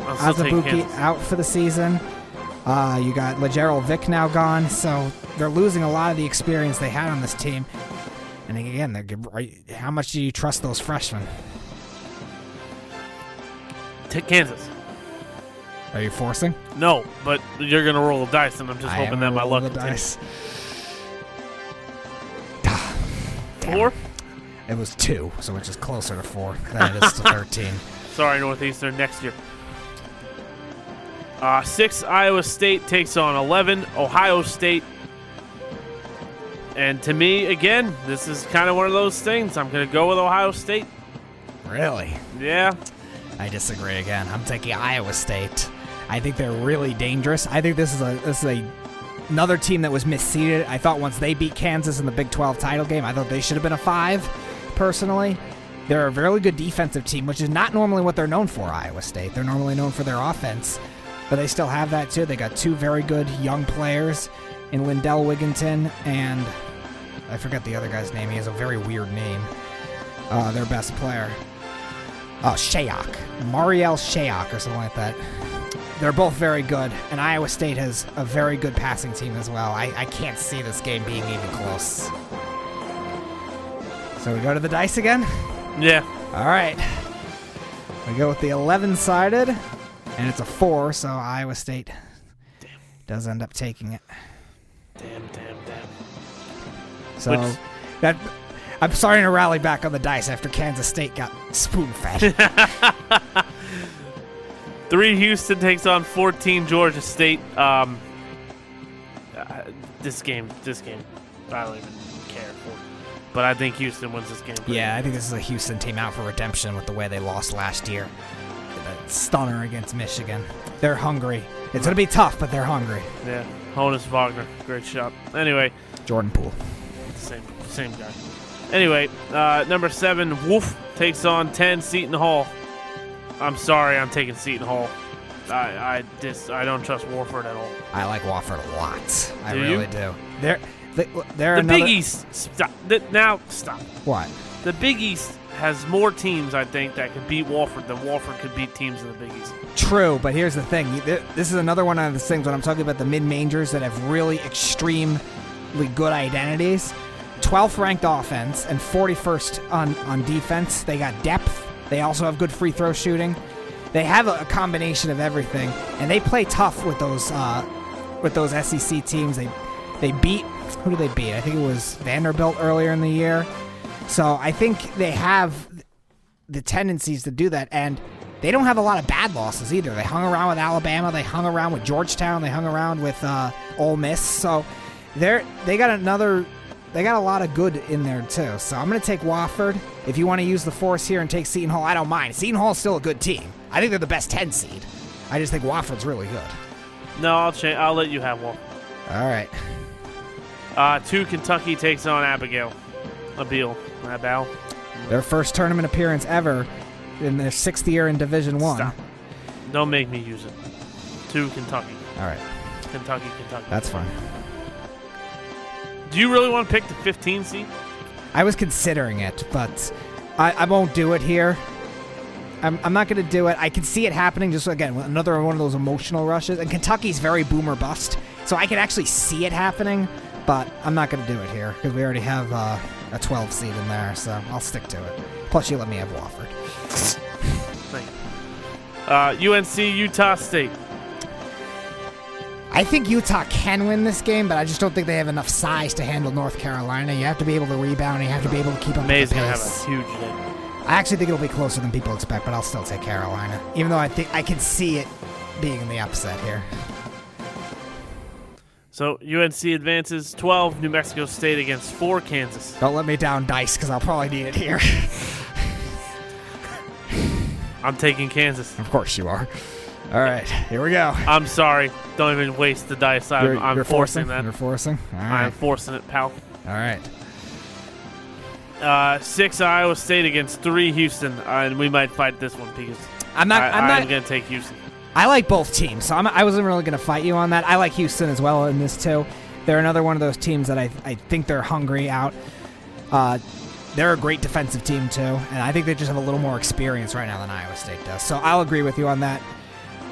I'm still taking Azubuike out for the season. Uh, you got Lagerald Vick now gone, so they're losing a lot of the experience they had on this team. And again, how much do you trust those freshmen? Take Kansas. Are you forcing? No, but you're gonna roll the dice, and I'm just I hoping that my luck the dice. Four. It was two, so which is closer to four than it is to thirteen. Sorry, Northeastern next year. Uh, six, Iowa State takes on 11, Ohio State. And to me, again, this is kind of one of those things. I'm going to go with Ohio State. Really? Yeah. I disagree again. I'm taking Iowa State. I think they're really dangerous. I think this is a this is a another team that was misseeded. I thought once they beat Kansas in the Big 12 title game, I thought they should have been a five. Personally, they're a really good defensive team, which is not normally what they're known for. Iowa State. They're normally known for their offense, but they still have that too. They got two very good young players in Lindell Wigginton and I forget the other guy's name. He has a very weird name. Uh, their best player. Oh, Shayok. Marial Shayok or something like that. They're both very good, and Iowa State has a very good passing team as well. I, I can't see this game being even close. So we go to the dice again? Yeah. All right. We go with the 11 sided, and it's a 4, so Iowa State does end up taking it. Damn, damn, damn. So Which- that I'm starting to rally back on the dice after Kansas State got spoon fed. Three, Houston takes on 14, Georgia State. Um, uh, this game, this game, I don't even care for. But I think Houston wins this game. yeah, I think this is a Houston team out for redemption with the way they lost last year. That stunner against Michigan. They're hungry. It's going to be tough, but they're hungry. Yeah. Honus Wagner, great shot. Anyway, Jordan Poole. same same guy. Anyway, uh, number seven, Wolf takes on ten, Seton Hall. I'm sorry, I'm taking Seton Hall. I I just I don't trust Wofford at all. I like Wofford a lot. I Do you? really do. They're they, they're The another, Big East, stop. Now stop. What? The Big East has more teams, I think, that could beat Wofford than Wofford could beat teams in the Big East. True, but here's the thing. This is another one of the things when I'm talking about the mid majors that have really extremely good identities. 12th ranked offense and 41st on, on defense. They got depth. They also have good free throw shooting. They have a, a combination of everything, and they play tough with those uh, with those SEC teams. They they beat who did they beat? I think it was Vanderbilt earlier in the year. So I think they have the tendencies to do that, and they don't have a lot of bad losses either. They hung around with Alabama, they hung around with Georgetown, they hung around with uh, Ole Miss. So they're they got another, they got a lot of good in there too. So I'm gonna take Wofford. If you want to use the force here and take Seton Hall, I don't mind. Seton Hall's still a good team. I think they're the best 10 seed. I just think Wofford's really good. No, I'll change. I'll let you have one. All right. Uh, two, Kentucky takes on Abigail. Abiel. Abel. Their first tournament appearance ever in their sixth year in Division One. Stop. Don't make me use it. Two, Kentucky. All right, Kentucky, Kentucky. that's fine. Do you really want to pick the 15 seed? I was considering it, but I, I won't do it here. I'm, I'm not going to do it. I can see it happening. Just again, another one of those emotional rushes. And Kentucky's very boomer bust, so I can actually see it happening. But I'm not going to do it here because we already have uh, a 12 seed in there, so I'll stick to it. Plus, you let me have Wofford. Thank you. Uh, UNC, Utah State. I think Utah can win this game, but I just don't think they have enough size to handle North Carolina. You have to be able to rebound. And you have to be able to keep up Maye's with the gonna have a huge day. I actually think it'll be closer than people expect, but I'll still take Carolina, even though I think I can see it being in the upset here. So UNC advances 12, New Mexico State against 4, Kansas. Don't let me down dice because I'll probably need it here. I'm taking Kansas. of course you are. All right, here we go. I'm sorry. Don't even waste the dice. I'm, You're- I'm you're forcing, You're that. forcing. All I'm forcing it, pal. All right. Uh, six Iowa State against three Houston, uh, and we might fight this one because I'm not. I, I'm I'm not. gonna take Houston. I like both teams, so I'm, I wasn't really going to fight you on that. I like Houston as well in this too. They're another one of those teams that I, I think they're hungry out. Uh, they're a great defensive team too, and I think they just have a little more experience right now than Iowa State does. So I'll agree with you on that.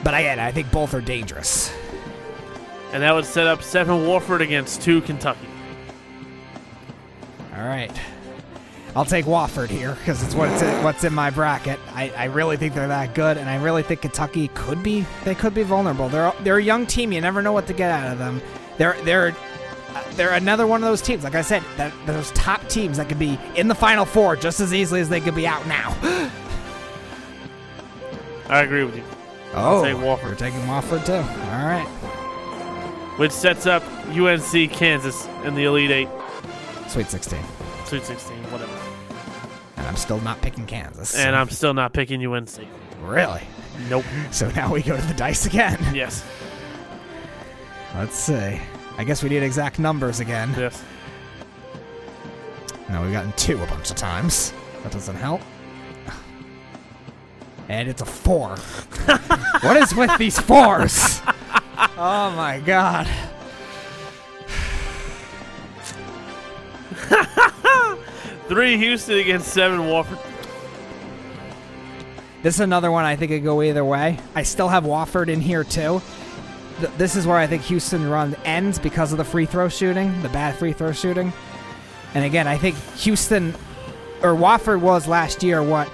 But again, I think both are dangerous. And that would set up seven Wofford against two Kentucky. All right. I'll take Wofford here because it's what's in, what's in my bracket. I, I really think they're that good, and I really think Kentucky could be they could be vulnerable. They're they're a young team. You never know what to get out of them. They're they're they're another one of those teams. Like I said, that those top teams that could be in the final four just as easily as they could be out now. I agree with you. Oh, take Wofford. You're taking Wofford too. All right. Which sets up UNC Kansas in the Elite Eight, Sweet 16. Sweet 16, whatever. And I'm still not picking Kansas. And I'm still not picking UNC. really. Nope. So now we go to the dice again. Yes. Let's see. I guess we need exact numbers again. Yes. No, we've gotten two a bunch of times. That doesn't help. And it's a four. what is with these fours? Oh my god. Three Houston against seven Wofford. This is another one I think could go either way. I still have Wofford in here too. Th- This is where I think Houston run ends because of the free throw shooting, the bad free throw shooting. And again, I think Houston or Wofford was last year what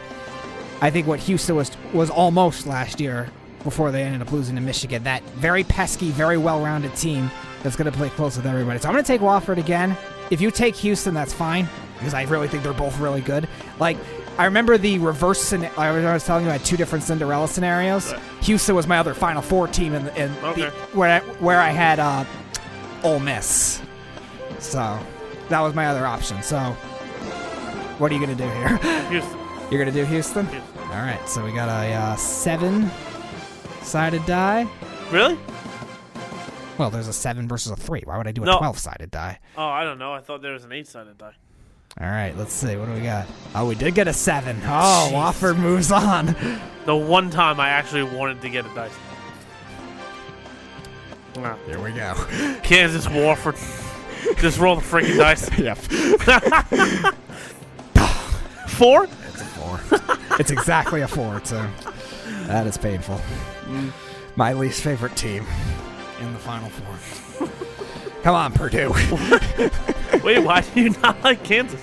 I think what Houston was was almost last year before they ended up losing to Michigan. That very pesky, very well-rounded team that's going to play close with everybody. So I'm going to take Wofford again. If you take Houston, that's fine because I really think they're both really good. Like I remember the reverse. scena- I was telling you I had two different Cinderella scenarios. Right. Houston was my other Final Four team in, in Okay. the, where I, where I had uh, Ole Miss. So that was my other option. So what are you going to do here? Houston. You're gonna do Houston? Houston. All right, so we got a uh, seven-sided die. Really? Well, there's a seven versus a three. Why would I do a No. twelve-sided die? Oh, I don't know. I thought there was an eight-sided die. All right, let's see. What do we got? Oh, we did get a seven. Oh, Wofford moves on. The one time I actually wanted to get a dice. Nah. Here we go. Kansas Wofford. Just roll the freaking dice. yep. Four? It's a four. it's exactly a four, so That is painful. Mm. My least favorite team in the Final Four. Come on, Purdue. Wait, why do you not like Kansas?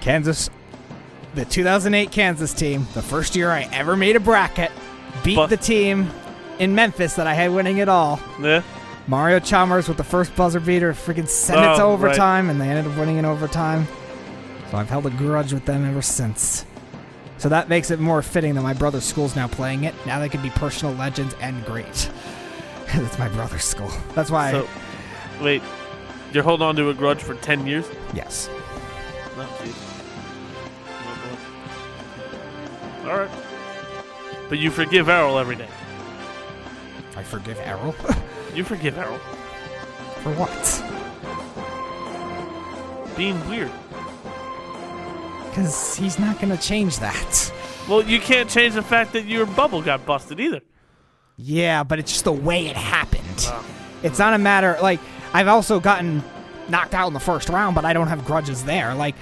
Kansas, the 2008 Kansas team, the first year I ever made a bracket, beat Bu- the team in Memphis that I had winning it all. Yeah. Mario Chalmers with the first buzzer beater, freaking sent it to Oh, right. overtime, and they ended up winning in overtime. So I've held a grudge with them ever since. So that makes it more fitting that my brother's school's now playing it. Now they can be personal legends and great. That's my brother's school. That's why. So, wait. You're holding on to a grudge for 10 years? yes. No. Oh. All right. But you forgive Errol every day. I forgive Errol. You forgive Errol. For what? Being weird. Because he's not going to change that. Well, you can't change the fact that your bubble got busted either. Yeah, but it's just the way it happened. Wow. It's not a matter like I've also gotten knocked out in the first round, but I don't have grudges there. Like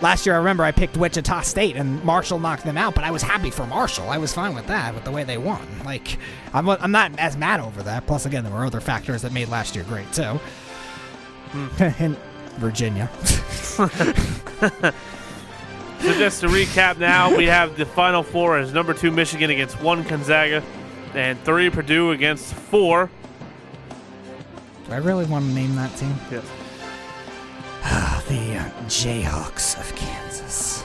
last year, I remember I picked Wichita State and Marshall knocked them out, but I was happy for Marshall. I was fine with that, with the way they won. Like I'm, I'm not as mad over that. Plus, again, there were other factors that made last year great too. Hmm. and Virginia. So just to recap now, we have the final four as number two Michigan against one Gonzaga, and three Purdue against four. Do I really want to name that team? Yes. The uh, Jayhawks of Kansas.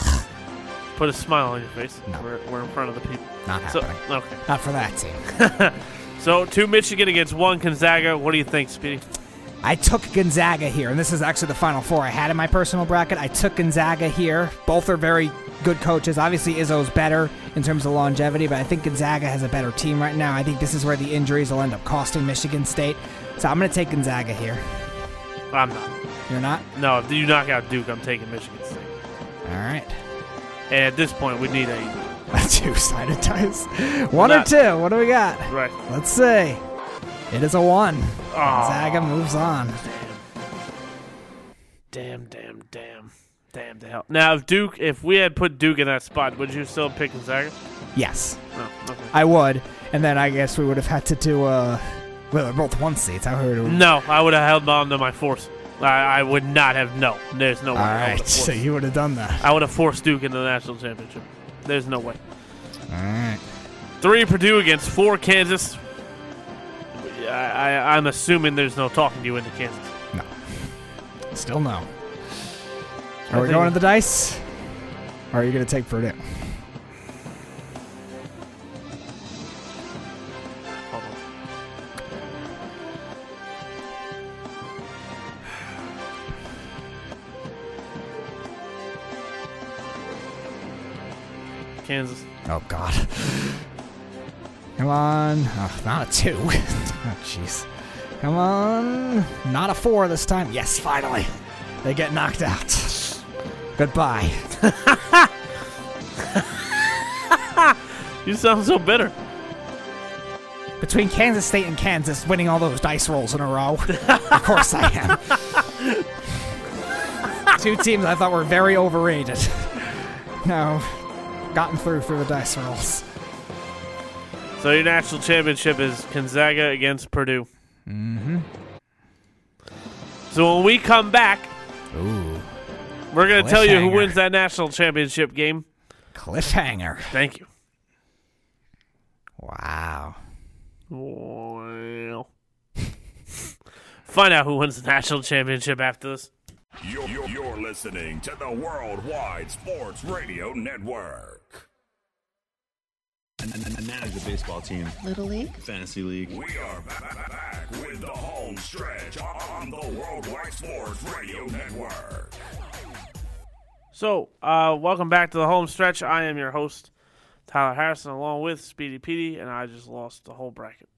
Put a smile on your face. No. We're, we're in front of the people. Not So happening. okay. Not for that team. So two Michigan against one Gonzaga. What do you think, Speedy? I took Gonzaga here, and this is actually the final four I had in my personal bracket. I took Gonzaga here. Both are very good coaches. Obviously, Izzo's better in terms of longevity, but I think Gonzaga has a better team right now. I think this is where the injuries will end up costing Michigan State. So I'm going to take Gonzaga here. I'm not. You're not? No, if you knock out Duke, I'm taking Michigan State. All right. And at this point, we need a Two sided dice. One or two. What do we got? right. Let's see. It is a one. Gonzaga moves on. Damn, damn, damn, damn the hell. Now, if Duke, if we had put Duke in that spot, would you still pick Gonzaga? Yes, No. Okay. I would. And then I guess we would have had to do, uh, well, they're both one seats. I heard it. No, I would have held on to my force. I, I would not have. No, there's no way. All I So you would have done that. I would have forced Duke into the national championship. There's no way. All right. Three Purdue against four Kansas. I, I, I'm assuming there's no talking to you into Kansas. No. Still no. I Are we think- going to the dice? Or are you going to take Purdue? Kansas. Oh, God. Come on. Oh, not a two. oh, jeez. Come on. Not a four this time. Yes, finally. They get knocked out. Goodbye. You sound so bitter. Between Kansas State and Kansas winning all those dice rolls in a row. of course I am. Two teams I thought were very overrated. No. Gotten through through the dice rolls. So your national championship is Gonzaga against Purdue. Mm-hmm. So when we come back, Ooh. we're going to tell you who wins that national championship game. Cliffhanger. Thank you. Wow. Well, find out who wins the national championship after this. You're, you're, you're listening to the Worldwide Sports Radio Network. And, and, and manage a baseball team, Little League? fantasy league. We are back, back with the home stretch on the Worldwide Sports Radio Network. So, uh, welcome back to the home stretch. I am your host, Tyler Harrison, along with Speedy Petey, and I just lost the whole bracket.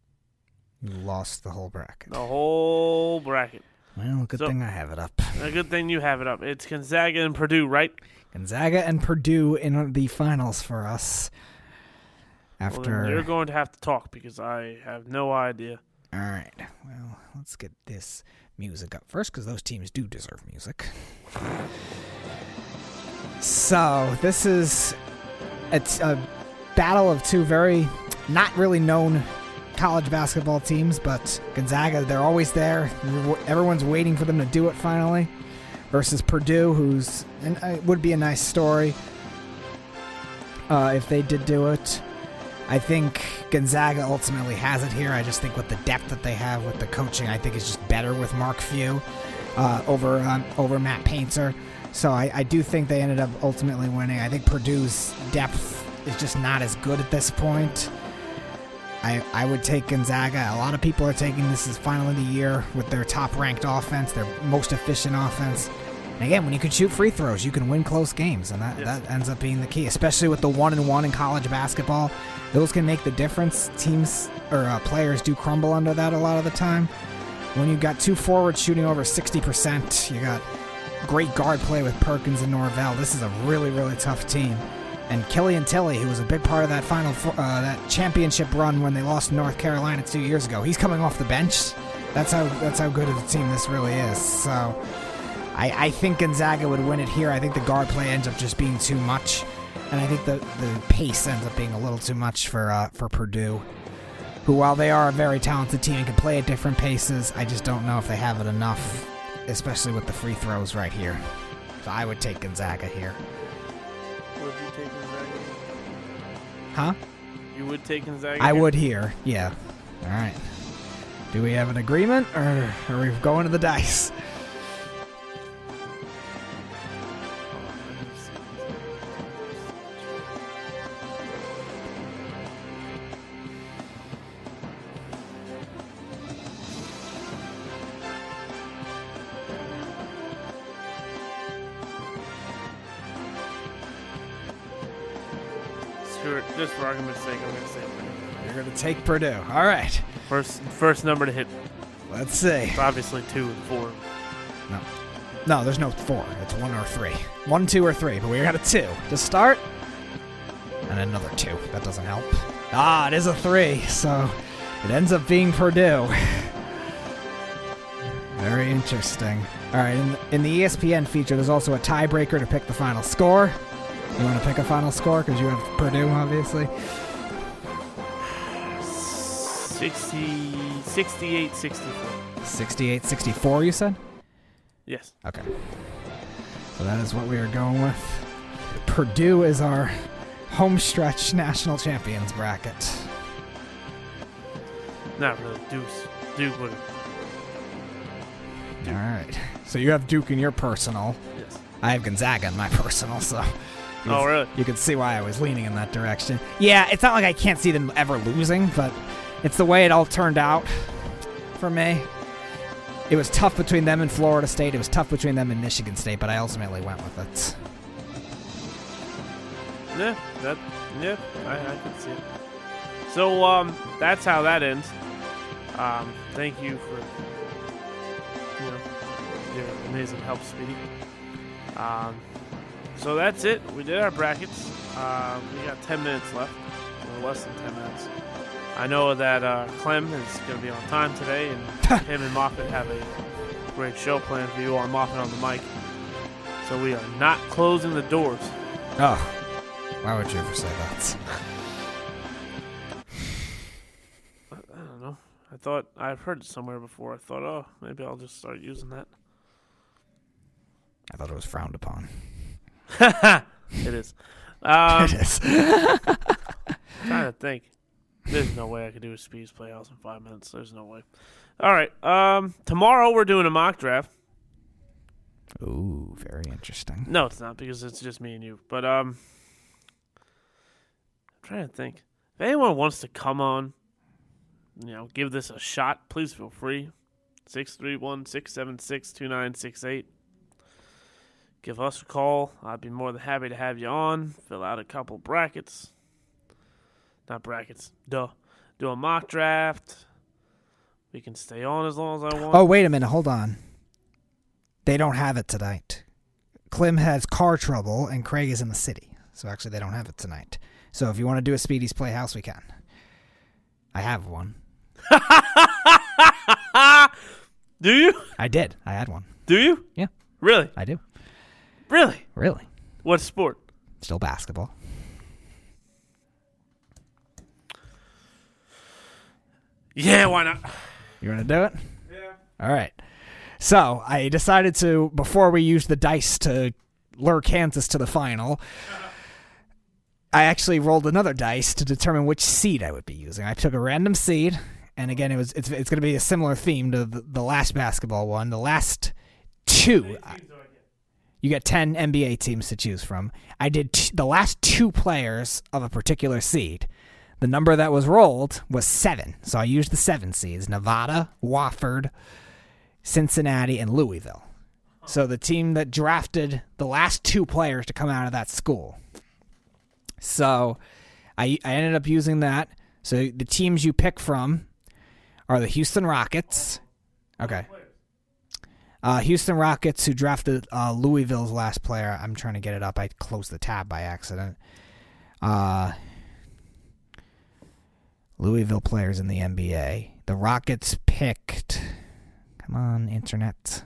You lost the whole bracket. The whole bracket. Well, good So- thing I have it up. A good thing you have it up. It's Gonzaga and Purdue, right? Gonzaga and Purdue in the finals for us. Well, After. then you're going to have to talk because I have no idea. All right. Well, let's get this music up first because those teams do deserve music. So, this is it's a battle of two very not really known college basketball teams, but Gonzaga, they're always there. Everyone's waiting for them to do it finally. Versus Purdue, who's and it would be a nice story uh, if they did do it. I think Gonzaga ultimately has it here. I just think with the depth that they have with the coaching, I think it's just better with Mark Few uh, over um, over Matt Painter. So I, I do think they ended up ultimately winning. I think Purdue's depth is just not as good at this point. I, I would take Gonzaga. A lot of people are taking this as final of the year with their top ranked offense, their most efficient offense. And again, when you can shoot free throws, you can win close games, and that, Yes. that ends up being the key, especially with the one and one in college basketball. Those can make the difference. Teams or uh, players do crumble under that a lot of the time. When you've got two forwards shooting over 60%, you got great guard play with Perkins and Norvell. This is a really, really tough team. And Killian Tillie, who was a big part of that final, uh, that championship run when they lost North Carolina two years ago, he's coming off the bench. That's how that's how good of a team this really is. So, I, I think Gonzaga would win it here. I think the guard play ends up just being too much, and I think the the pace ends up being a little too much for uh, for Purdue. Who, while they are a very talented team and can play at different paces, I just don't know if they have it enough, especially with the free throws right here. So I would take Gonzaga here. Would you take Gonzaga? Huh? You would take Gonzaga? I here? would here. Yeah. All right. Do we have an agreement, or are we going to the dice? Argument's sake, I'm gonna say Purdue. You're gonna take Purdue. All right. first first number to hit. Let's see. It's obviously two and four. No. No, there's no four. It's one or three. One, two, or three. But we got a two to start. And another two. That doesn't help. Ah, it is a three. So it ends up being Purdue. Very interesting. All right, in, in the ESPN feature, there's also a tiebreaker to pick the final score. You want to pick a final score because you have Purdue, obviously. 60, 68, 64. 68 64, you said? Yes. Okay. So that is what we are going with. Purdue is our home stretch national champions bracket. Not really. Deuce. Duke would. All right. So you have Duke in your personal. Yes. I have Gonzaga in my personal, so. You Oh, can- really? You can see why I was leaning in that direction. Yeah, it's not like I can't see them ever losing, but it's the way it all turned out for me. It was tough between them and Florida State. It was tough between them and Michigan State, but I ultimately went with it. Yeah. That. Yeah. I, I can see it. So um, that's how that ends. Um, thank you for you know your amazing help, Speedy. Um, so that's it. We did our brackets. Uh, we got 10 minutes left, or less than 10 minutes. I know that uh, Clem is going to be on time today, and him and Moffat have a great show planned for you on Moffat on the mic. So we are not closing the doors. Oh, why would you ever say that? I don't know. I thought I've heard it somewhere before. I thought, oh, maybe I'll just start using that. I thought it was frowned upon. It is. Um, it is. trying to think. There's no way I could do a Speeds Playhouse in five minutes. There's no way. All right. Um, tomorrow we're doing a mock draft. Ooh, very interesting. No, it's not because it's just me and you. But um, I'm trying to think. If anyone wants to come on, you know, give this a shot, please feel free. 631 676 2968. Give us a call. I'd be more than happy to have you on. Fill out a couple brackets. Not brackets. Duh. Do a mock draft. We can stay on as long as I want. Oh, wait a minute. Hold on. They don't have it tonight. Clem has car trouble, and Craig is in the city. So actually, they don't have it tonight. So if you want to do a Speedy's Playhouse, we can. I have one. Do you? I did. I had one. Do you? Yeah, Really? I do. Really? Really. What sport? Still basketball. Yeah, why not? You want to do it? Yeah. All right. So I decided to, before we used the dice to lure Kansas to the final, I actually rolled another dice to determine which seed I would be using. I took a random seed, and again, it was it's, it's going to be a similar theme to the, the last basketball one. The last two, you get ten NBA teams to choose from. I did t- the last two players of a particular seed. The number that was rolled was seven, so I used the seven seeds: Nevada, Wofford, Cincinnati, and Louisville. So the team that drafted the last two players to come out of that school. So I I ended up using that. So the teams you pick from are the Houston Rockets. Okay. Uh, Houston Rockets, who drafted uh, Louisville's last player. I'm trying to get it up. I closed the tab by accident. Uh, Louisville players in the NBA. The Rockets picked. Come on, internet.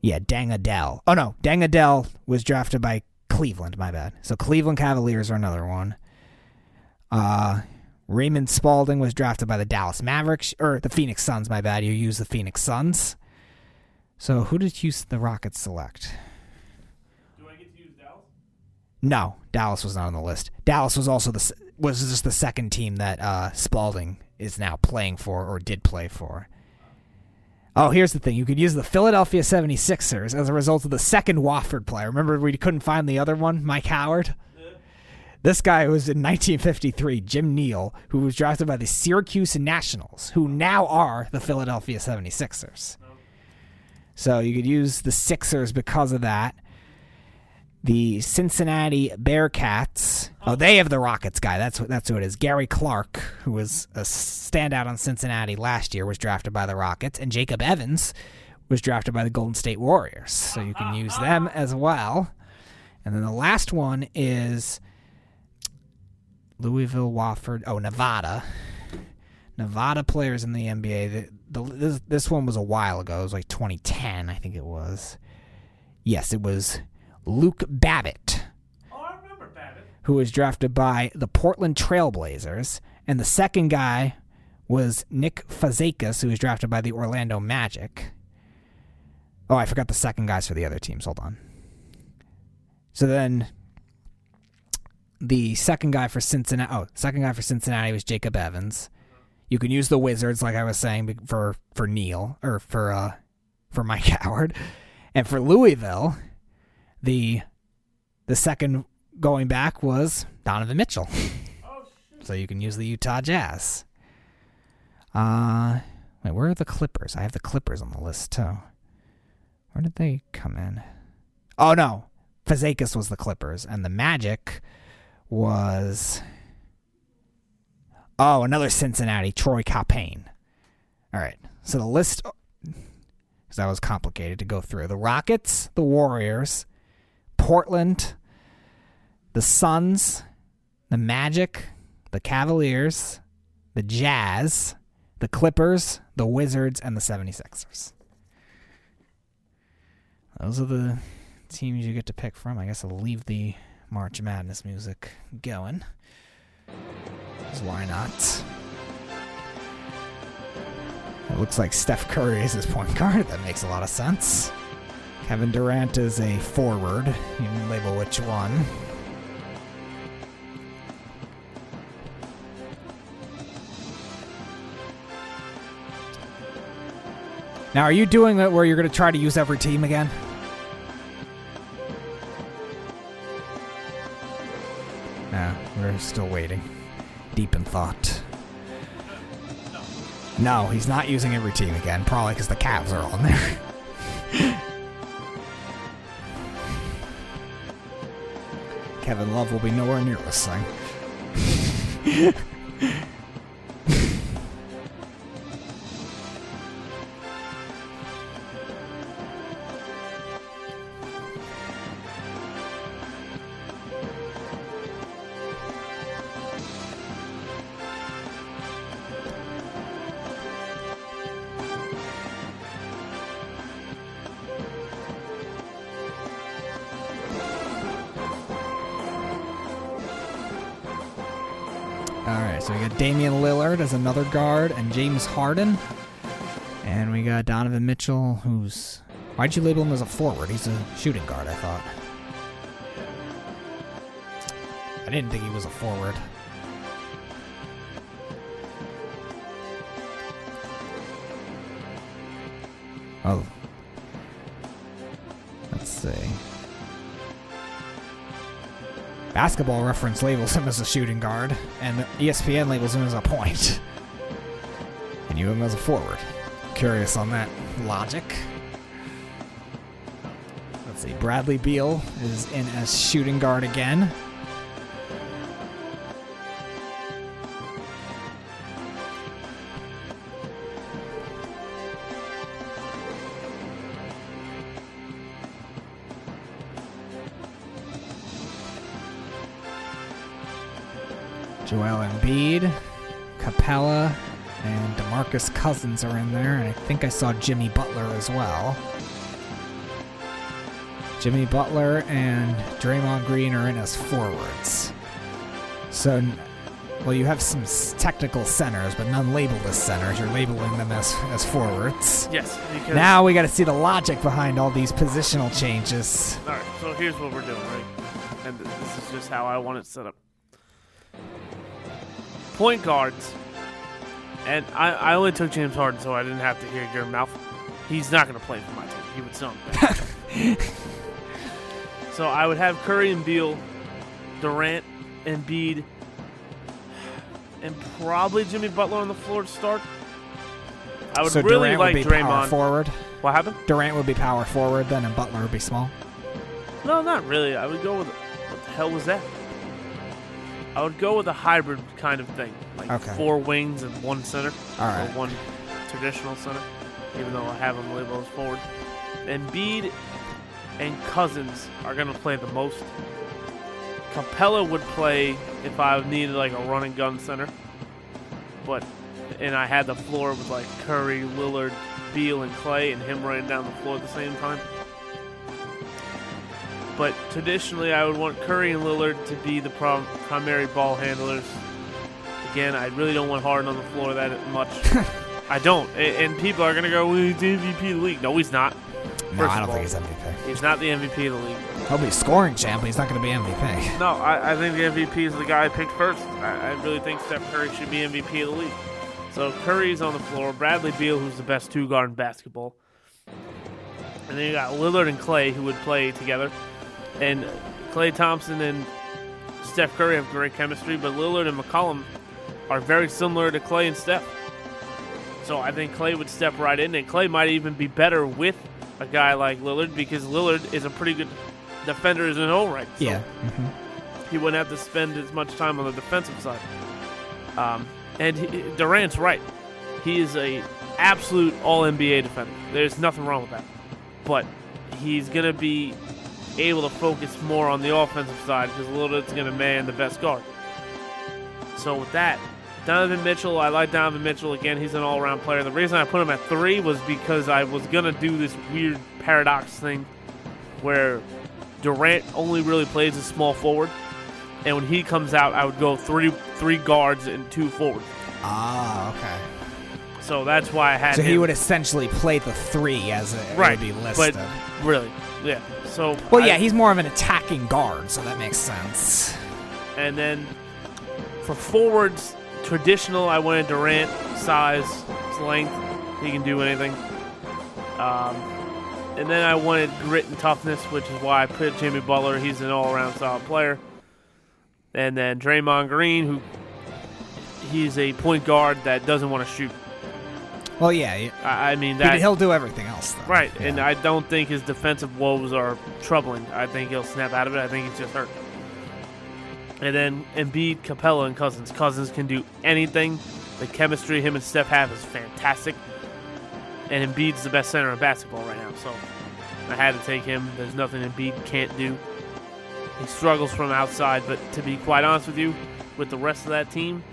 Yeah, Deng Adel. Oh no, Deng Adel was drafted by Cleveland. My bad. So Cleveland Cavaliers are another one. Uh, Raymond Spalding was drafted by the Dallas Mavericks or the Phoenix Suns. My bad. You use the Phoenix Suns. So who did you the Rockets select? Do I get to use Dallas? No, Dallas was not on the list. Dallas was also the was just the second team that uh, Spalding is now playing for or did play for. Oh, here's the thing. You could use the Philadelphia 76ers as a result of the second Wofford player. Remember we couldn't find the other one, Mike Howard? This guy was in 1953, Jim Neal, who was drafted by the Syracuse Nationals, who now are the Philadelphia 76ers. So you could use the Sixers because of that. The Cincinnati Bearcats. Oh, they have the Rockets guy. That's what that's who it is. Gary Clark, who was a standout on Cincinnati last year, was drafted by the Rockets, and Jacob Evans was drafted by the Golden State Warriors. So you can use them as well. And then the last one is Louisville, Wofford. Oh, Nevada. Nevada players in the NBA. The, the, this, this one was a while ago. It was like 2010, I think it was. Yes, it was Luke Babbitt, Oh, I remember Babbitt. who was drafted by the Portland Trailblazers. And the second guy was Nick Fazekas, who was drafted by the Orlando Magic. Oh, I forgot the second guys for the other teams. Hold on. So then the second guy for Cincinnati. Oh, second guy for Cincinnati was Jacob Evans. You can use the Wizards, like I was saying, for for Neal or for uh for Mike Howard, and for Louisville, the the second going back was Donovan Mitchell. so you can use the Utah Jazz. Uh, wait, where are the Clippers? I have the Clippers on the list too. Where did they come in? Oh no, Fazekas was the Clippers, and the Magic was oh another Cincinnati Troy Caupain. All right, so the list because that was complicated to go through. The Rockets, the Warriors, Portland, the Suns, the Magic, the Cavaliers, the Jazz, the Clippers, the Wizards, and the 76ers. Those are the teams you get to pick from. I guess I'll leave the March Madness music going. why not? It looks like Steph Curry is his point guard. That makes a lot of sense. Kevin Durant is a forward. You can label which one. Now, are you doing it where you're going to try to use every team again? We're still waiting. Deep in thought. No, he's not using every team again, probably because the Cavs are on there. Kevin Love will be nowhere near this thing. Damian Lillard as another guard and James Harden. And we got Donovan Mitchell, who's. Why'd you label him as a forward? He's a shooting guard, I thought. I didn't think he was a forward. Oh. Basketball Reference labels him as a shooting guard, and ESPN labels him as a point. And you him as a forward. Curious on that logic. Let's see. Bradley Beal is in as shooting guard again. Joel Embiid, Capela, and DeMarcus Cousins are in there, and I think I saw Jimmy Butler as well. Jimmy Butler and Draymond Green are in as forwards. So, well, you have some technical centers, but none labeled as centers. You're labeling them as, as forwards. Yes, because Now we got to see the logic behind all these positional changes. All right, so here's what we're doing, right? And this is just how I want it set up. Point guards, and I, I only took James Harden so I didn't have to hear your mouth. He's not going to play for my team. He would bad. so I would have Curry and Beal, Durant, Embiid, and probably Jimmy Butler on the floor to start. I would so really Durant like would be power Draymond. forward. What happened? Durant would be power forward then, and Butler would be small. No, not really. I would go with what the hell was that? I would go with a hybrid kind of thing, like Okay. four wings and one center, right. or one traditional center. Even though I have them labeled as forward. Embiid and Cousins are going to play the most. Capela would play if I needed like a run and gun center, but and I had the floor with like Curry, Lillard, Beal, and Klay, and him running down the floor at the same time. But traditionally, I would want Curry and Lillard to be the prom- primary ball handlers. Again, I really don't want Harden on the floor that much. I don't, A- and people are gonna go, well, he's the MVP of the league. No, he's not. No, First I don't all, think he's MVP. He's not the MVP of the league. He'll be scoring champ, but he's not going to be MVP. No, I, I think the MVP is the guy I picked first. I, I really think Steph Curry should be MVP of the league. So Curry's on the floor. Bradley Beal, who's the best two guard in basketball. And then you got Lillard and Klay, who would play together. And Klay Thompson and Steph Curry have great chemistry, but Lillard and McCollum are very similar to Klay and Steph. So I think Klay would step right in, and Klay might even be better with a guy like Lillard because Lillard is a pretty good defender in his own right. So Yeah. he wouldn't have to spend as much time on the defensive side. Um, and he, Durant's right; he is a absolute All NBA defender. There's nothing wrong with that, but he's gonna be able to focus more on the offensive side because Lillard's gonna man the best guard. So with that, Donovan Mitchell, I like Donovan Mitchell again. He's an all-around player. The reason I put him at three was because I was gonna do this weird paradox thing where Durant only really plays a small forward, and when he comes out, I would go three three guards and two forwards. Ah, okay. So that's why I had. To So he would essentially play the three as it right, would be listed. but really, yeah. So well, I- yeah, he's more of an attacking guard, so that makes sense. and then for forwards, traditional, I wanted Durant size, length, he can do anything. Um, and then I wanted grit and toughness, which is why I put Jimmy Butler. He's an all-around solid player. And then Draymond Green, who he's a point guard that doesn't want to shoot. Well, yeah, I, I mean that he'll do everything else. Though. Right, Yeah. and I don't think his defensive woes are troubling. I think he'll snap out of it. I think he's just hurt. And then Embiid, Capela, and Cousins. Cousins can do anything. The chemistry him and Steph have is fantastic. And Embiid's the best center in basketball right now, so I had to take him. There's nothing Embiid can't do. He struggles from outside, but to be quite honest with you, with the rest of that team,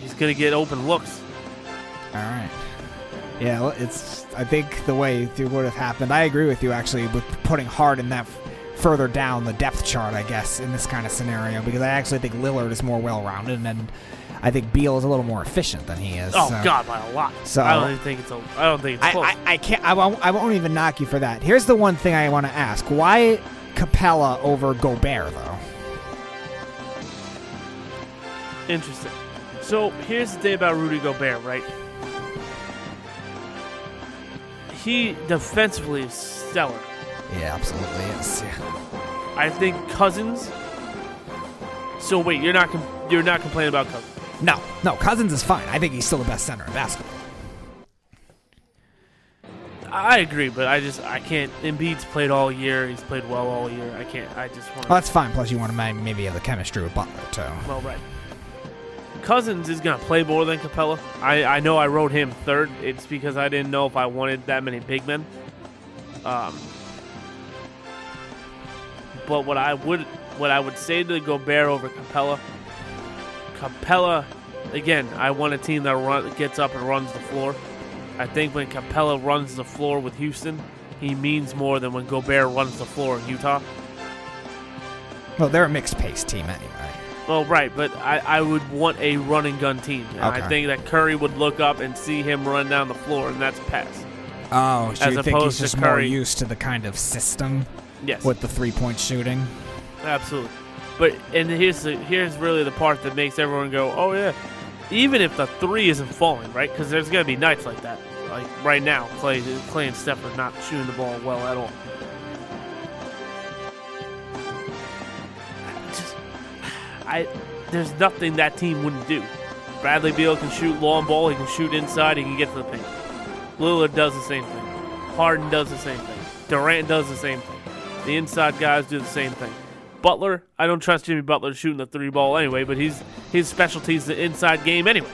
he's going to get open looks. All right. Yeah, it's. I think the way it would have happened. I agree with you actually with putting Harden that f- further down the depth chart. I guess in this kind of scenario because I actually think Lillard is more well-rounded and I think Beal is a little more efficient than he is. Oh so- God, by a lot. So- I don't think it's a. I don't think it's I. I, I can't. I won't, I won't even knock you for that. Here's the one thing I want to ask: Why Capela over Gobert though? Interesting. So here's the thing about Rudy Gobert, right? He defensively is stellar. Yeah, absolutely. Yeah. I think Cousins. So wait, you're not com- you're not complaining about Cousins? No, no. Cousins is fine. I think he's still the best center in basketball. I agree, but I just I can't. Embiid's played all year. He's played well all year. I can't. I just want. Well, that's fine. Plus, you want to maybe have the chemistry with Butler too. Well, right. Cousins is going to play more than Capela. I, I know I wrote him third. It's because I didn't know if I wanted that many big men. Um, but what I would what I would say to Gobert over Capela, Capela, again, I want a team that run, gets up and runs the floor. I think when Capela runs the floor with Houston, he means more than when Gobert runs the floor in Utah. Well, they're a mixed pace team anyway. Well, right, but I, I would want a run and gun team. And I think that Curry would look up and see him run down the floor, and that's pass. Oh, so As you think opposed he's to just more Curry. used to the kind of system Yes, with the three point shooting? absolutely. But and here's the here's really the part that makes everyone go, oh yeah. Even if the three isn't falling, right? Because there's gonna be nights like that. Like right now, Klay, Klay and Steph are not shooting the ball well at all. I there's nothing that team wouldn't do. Bradley Beal can shoot long ball. He can shoot inside. He can get to the paint. Lillard does the same thing. Harden does the same thing. Durant does the same thing. The inside guys do the same thing. Butler, I don't trust Jimmy Butler shooting the three ball anyway, but he's his specialty is the inside game anyway.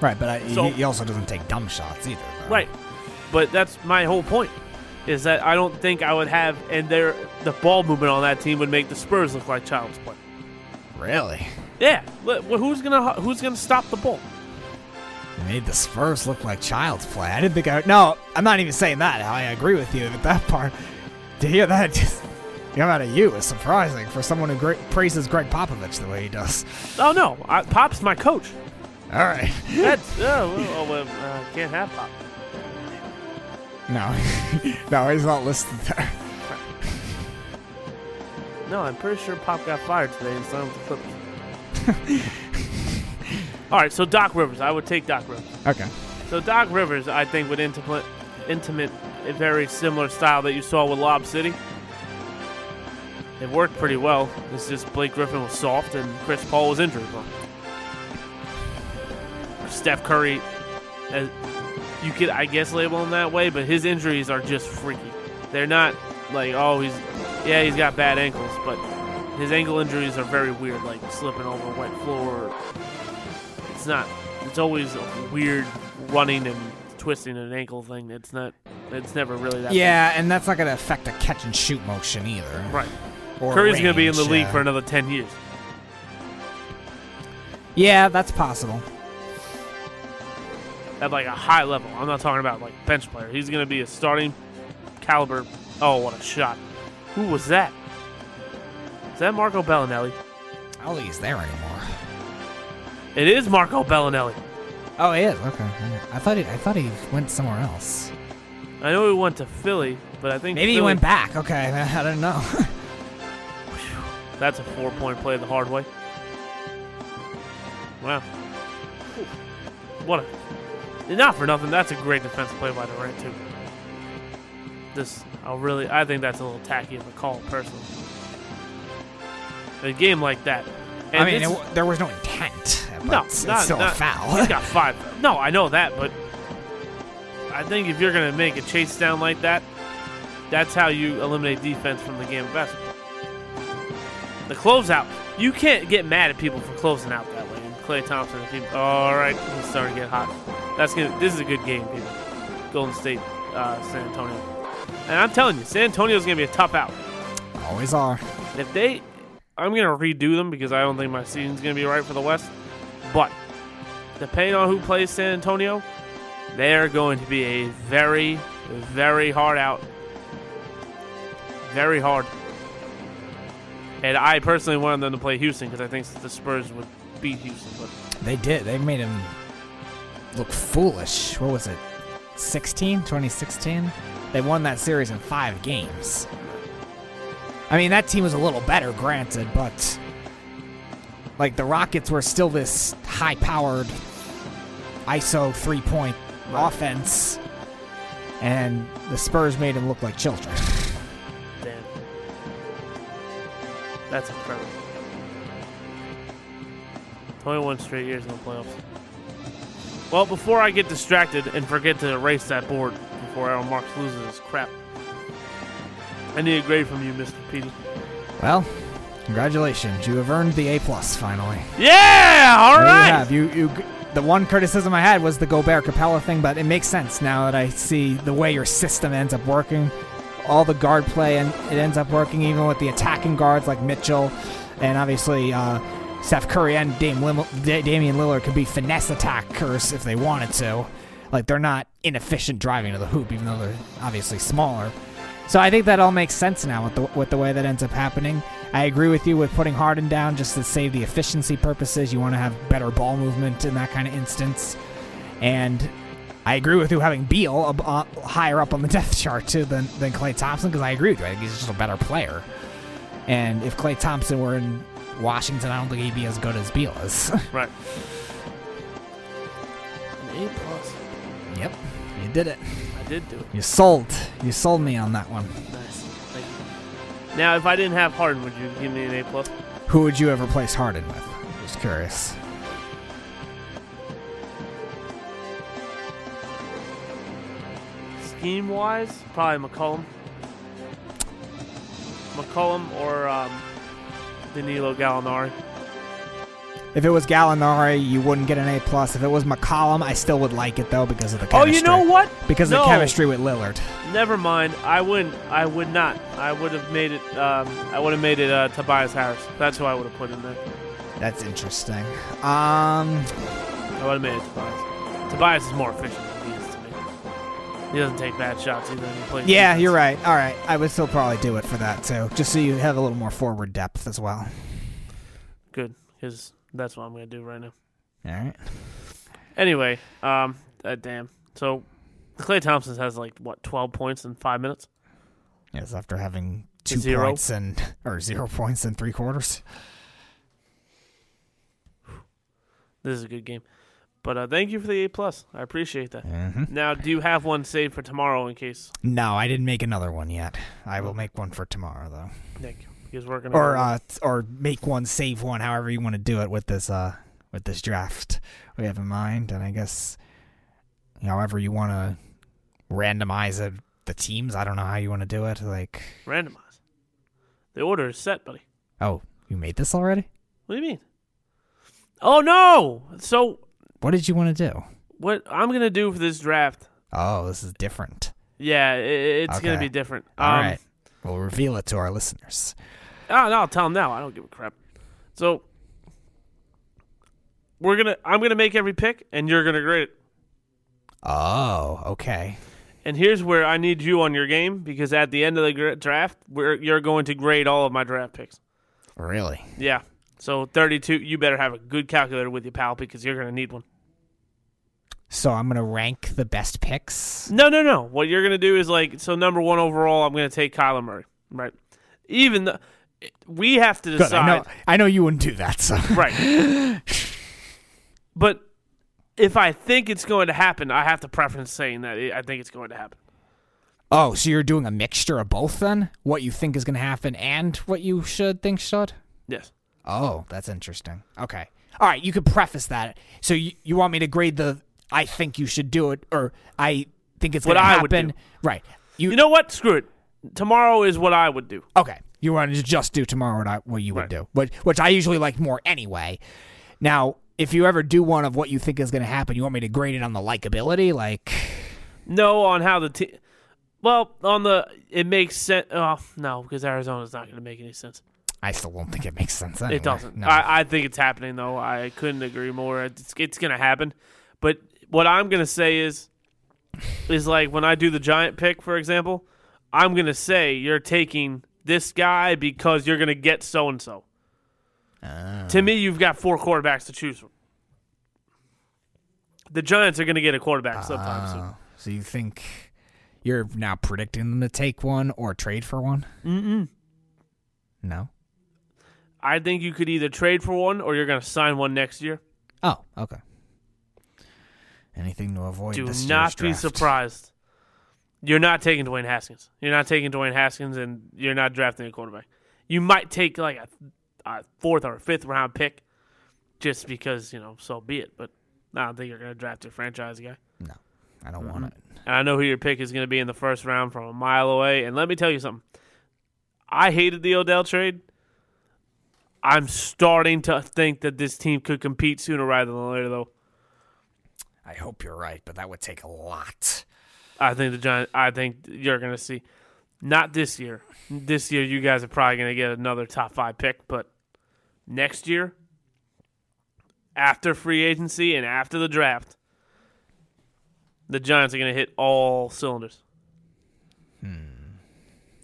Right, but I, So- he, also doesn't take dumb shots either. though. Right. But that's my whole point. Is that I don't think I would have and there the ball movement on that team would make the Spurs look like child's play. Really? Yeah. Well, who's gonna who's gonna stop the ball? Made the Spurs look like child's play. I didn't think I. No, I'm not even saying that. I agree with you with that part. To hear that just come out of you is surprising for someone who great, praises Gregg Popovich the way he does. Oh no, I, Pop's my coach. All right. That's oh, well, oh, well, uh, can't have Pop. No, no, he's not listed there. No, I'm pretty sure Pop got fired today and signed with the Clippers. All right, so Doc Rivers, I would take Doc Rivers. Okay. So Doc Rivers, I think, would intimate, intimate a very similar style that you saw with Lob City. It worked pretty well. It's just Blake Griffin was soft and Chris Paul was injured prone. Steph Curry, uh, you could, I guess, label him that way, but his injuries are just freaky. They're not like, oh, he's, yeah, he's got bad ankles, but his ankle injuries are very weird, like slipping over a wet floor. It's not. It's always a weird running and twisting an ankle thing. It's not. It's never really that. Yeah, and that's not going to affect a catch and shoot motion either. right. Or Curry's going to be in the league yeah. for another ten years. Yeah, that's possible. at like a high level. I'm not talking about like bench player. He's going to be a starting caliber. Oh, what a shot! Who was that? Is that Marco Belinelli? I don't think he's there anymore. It is Marco Belinelli. Oh, he is. Okay. I thought he. I thought he went somewhere else. I know he went to Philly, but I think Maybe he went back. Okay, I don't know. That's a four-point play the hard way. Wow. What a not for nothing. That's a great defensive play by Durant too. This, I really, I think that's a little tacky of a call, personally. A game like that. and I mean, it, there was no intent, but no, it's, not, still not- a foul. He's got five. No, I know that, but I think if you're going to make a chase down like that, that's how you eliminate defense from the game of basketball. The closeout, you can't get mad at people for closing out that way. And Klay Thompson, if he, all right, he's starting to get hot. That's gonna. This is a good game, people. Golden State, uh, San Antonio, and I'm telling you, San Antonio's gonna be a tough out. Always are. If they, I'm gonna redo them because I don't think my season's gonna be right for the West. But depending on who plays San Antonio, they are going to be a very, very hard out. Very hard. And I personally wanted them to play Houston because I think the Spurs would beat Houston. But They did. They made him look foolish. What was it? 16? 2016? They won that series in five games. I mean, that team was a little better, granted, but like the Rockets were still this high powered ISO three point offense, and the Spurs made him look like children. damn, that's incredible. 21 straight years in the playoffs. Well, before I get distracted and forget to erase that board before Aaron Marks loses his crap, I need a grade from you, Mr. Petey. well, congratulations. You have earned the A plus finally. Yeah, all right. You have. You, you, the one criticism I had was the Gobert Capela thing, but it makes sense now that I see the way your system ends up working. All the guard play, and it ends up working even with the attacking guards like Mitchell, and obviously uh, Steph Curry and Dame Lim- Da- Damian Lillard could be finesse attackers if they wanted to. Like they're not inefficient driving to the hoop, even though they're obviously smaller. So I think that all makes sense now with the with the way that ends up happening. I agree with you with putting Harden down just to save the efficiency purposes. You want to have better ball movement in that kind of instance, and I agree with you having Beal uh, higher up on the depth chart too than than Klay Thompson because I agree with you. I think he's just a better player. And if Klay Thompson were in Washington, I don't think he'd be as good as Beal is. Right. A plus. Yep, you did it. I did do it. You sold. You sold me on that one. Nice. Thank you. Now, if I didn't have Harden, would you give me an A plus? Who would you ever replace Harden with? Just curious. Scheme wise, probably McCollum. McCollum or um, Danilo Gallinari. If it was Gallinari, you wouldn't get an A plus. If it was McCollum, I still would like it though because of the chemistry. Oh, you know what? Because No. of the chemistry with Lillard. Never mind. I wouldn't. I would not. I would have made it. Um, I would have made it uh, Tobias Harris. That's who I would have put in there. That's interesting. Um, I would have made it Tobias. Tobias is more efficient than he is to me. He doesn't take bad shots either. He plays yeah, defense. you're right. All right, I would still probably do it for that too, just so you have a little more forward depth as well. Good, because that's what I'm going to do right now. All right. Anyway, um, uh, damn. So, Klay Thompson has like what 12 points in five minutes. Yes, after having two Zero. points and or zero points in three quarters. This is a good game. But uh, thank you for the A plus. I appreciate that. hmm Now, do you have one saved for tomorrow in case No, I didn't make another one yet. I will make one for tomorrow though, Is working or on uh, or make one, save one, however you want to do it with this uh with this draft we have in mind, and I guess however you want to randomize it, the teams. I don't know how you want to do it. Like, randomize? The order is set, buddy. oh, you made this already? What do you mean? Oh no! So What did you want to do? what I'm gonna do for this draft? Oh, this is different. Yeah, it's gonna be different. All um, right, we'll reveal it to our listeners. Oh, no, I'll tell them now. I don't give a crap. So we're gonna. I'm gonna make every pick, and you're gonna grade it. Oh, okay. And here's where I need you on your game because at the end of the draft, we're, you're going to grade all of my draft picks. Really? Yeah. So 32. You better have a good calculator with you, pal, because you're gonna need one. So I'm gonna rank the best picks. No, no, no. What you're gonna do is like so. Number one overall, I'm gonna take Kyler Murray. Right. Even the, we have to Good. decide. I know. I know you wouldn't do that. So Right. but if I think it's going to happen, I have to preference saying that I think it's going to happen. Oh, so you're doing a mixture of both then? What you think is going to happen and what you should think should? Yes. Oh, that's interesting. Okay. All right, you could preface that. So you, you want me to grade the I think you should do it or I think it's What going to I would happen. do. Right. You, You know what? Screw it. Tomorrow is what I would do. Okay. You want to just do tomorrow what, I, what you would Right. do, which, which I usually like more anyway. Now, if you ever do one of what you think is going to happen, you want me to grade it on the likability? Like, No, on how the team. Well, on the it makes sense. Oh no, because Arizona's not going to make any sense. I still don't think it makes sense anyway. It doesn't. No. I, I think it's happening though. I couldn't agree more. It's, it's going to happen. But what I'm going to say is, is like when I do the giant pick, for example, I'm going to say you're taking this guy because you're going to get so and so. To me, you've got four quarterbacks to choose from. The Giants are going to get a quarterback sometime ah. soon. Oh, so you think you're now predicting them to take one or trade for one? Mm-mm. No? I think you could either trade for one or you're going to sign one next year. Oh, okay. Anything to avoid Do not be surprised. You're not taking Dwayne Haskins. You're not taking Dwayne Haskins, and you're not drafting a quarterback. You might take like a, a fourth or a fifth round pick, just because you know. So be it. But I don't think you're going to draft a franchise guy. No, I don't want it. And I know who your pick is going to be in the first round from a mile away. And let me tell you something. I hated the Odell trade. I'm starting to think that this team could compete sooner rather than later, though. I hope you're right, but that would take a lot. I think the Giants. I think you're going to see, not this year. This year, you guys are probably going to get another top five pick, but next year, after free agency and after the draft, the Giants are going to hit all cylinders.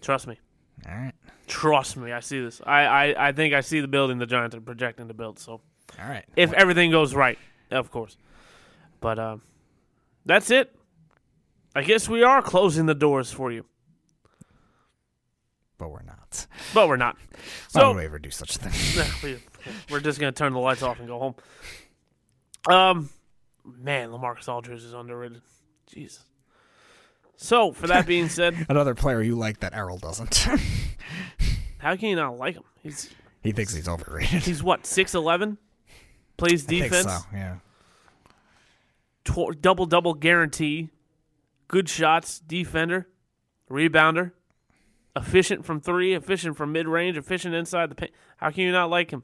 Trust me. All right. Trust me. I see this. I, I, I think I see the building the Giants are projecting to build. So All right. if everything goes right, of course. But um, that's it. I guess we are closing the doors for you. but we're not. But we're not. Why So would we ever do such a thing? we- we're just gonna turn the lights off and go home. Um, man, LaMarcus Aldridge is underrated. Jesus. So, for that being said, Another player you like that Errol doesn't. how can you not like him? He's he thinks he's overrated. he's what six eleven, plays defense, so, yeah. tw- double double guarantee, good shots, defender, rebounder. efficient from three, efficient from mid range, efficient inside the paint. How can you not like him?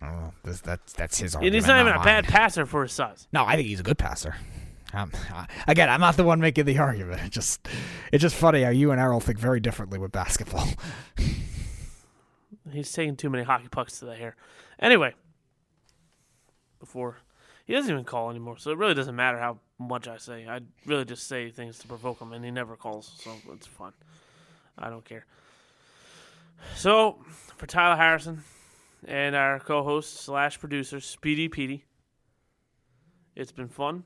Know. This, that's that's his Argument, And he's not even a bad passer for his size. No, I think he's a good passer. Um, uh, again, I'm not the one making the argument. It just, it's just funny how you and Errol think very differently with basketball. He's taking too many hockey pucks to the hair. Anyway, before he doesn't even call anymore, so it really doesn't matter how much I say. I really just say things to provoke him, and he never calls, so it's fun. I don't care. So for Tyler Harrison and our co-host slash producer Speedy Petey, it's been fun.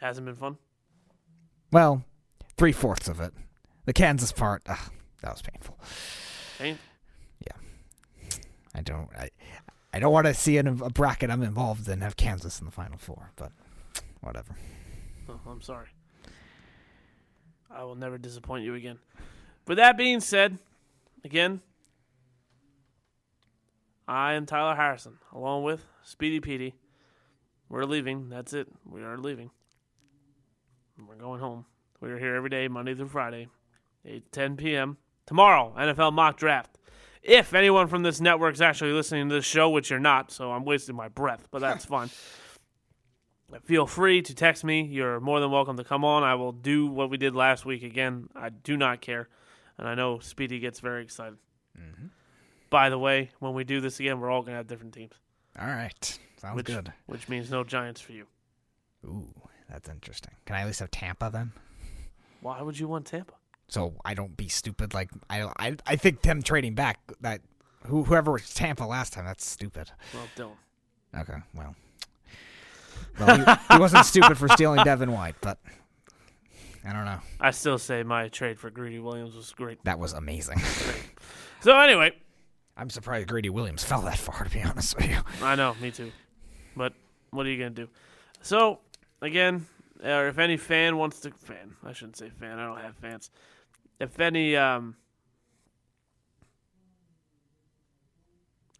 Hasn't been fun. Well, three fourths of it. The Kansas part, ugh, that was painful. Pain? Yeah. I don't, I, I don't want to see in a, bracket I'm involved in have Kansas in the final four, but whatever. Oh, I'm sorry. I will never disappoint you again. With that being said, again, I am Tyler Harrison, along with Speedy Petey. We're leaving. That's it. We are leaving. We're going home. We are here every day, Monday through Friday, 8 to 10 p.m. Tomorrow, NFL mock draft. If anyone from this network is actually listening to this show, which you're not, so I'm wasting my breath, but that's fine. Feel free to text me. You're more than welcome to come on. I will do what we did last week again. I do not care. And I know Speedy gets very excited. Mm-hmm. By the way, when we do this again, we're all going to have different teams, All right, sounds which, good. which means no Giants for you. Ooh, that's interesting. Can I at least have Tampa then? Why would you want Tampa? So I don't be stupid. Like I, I, I think them trading back that who, whoever was Tampa last time, that's stupid. Well, Dylan. Okay, well, well, he, he wasn't stupid for stealing Devin White, but I don't know. I still say my trade for Greedy Williams was great. That was amazing. So anyway, I'm surprised Grady Williams fell that far. To be honest with you, I know, me too. But what are you gonna do? So again, or if any fan wants to fan, I shouldn't say fan. I don't have fans. If any um,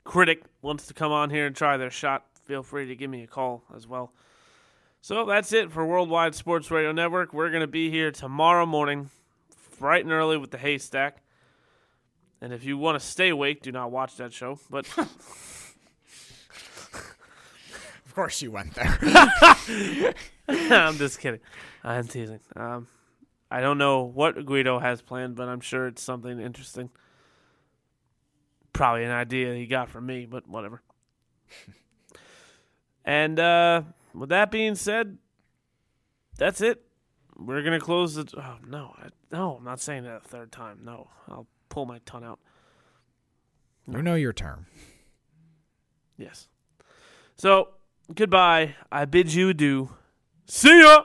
critic wants to come on here and try their shot, feel free to give me a call as well. So that's it for Worldwide Sports Radio Network. We're gonna be here tomorrow morning, bright and early with the haystack. And if you want to stay awake, do not watch that show. But of course you went there. I'm just kidding. I'm teasing. Um, I don't know what Guido has planned, but I'm sure it's something interesting. Probably an idea he got from me, but whatever. and uh, with that being said, that's it. We're gonna close the. Oh no, I, no, I'm not saying that a third time. No, I'll pull my tongue out. you know your term. Yes. So goodbye. I bid you adieu. See ya.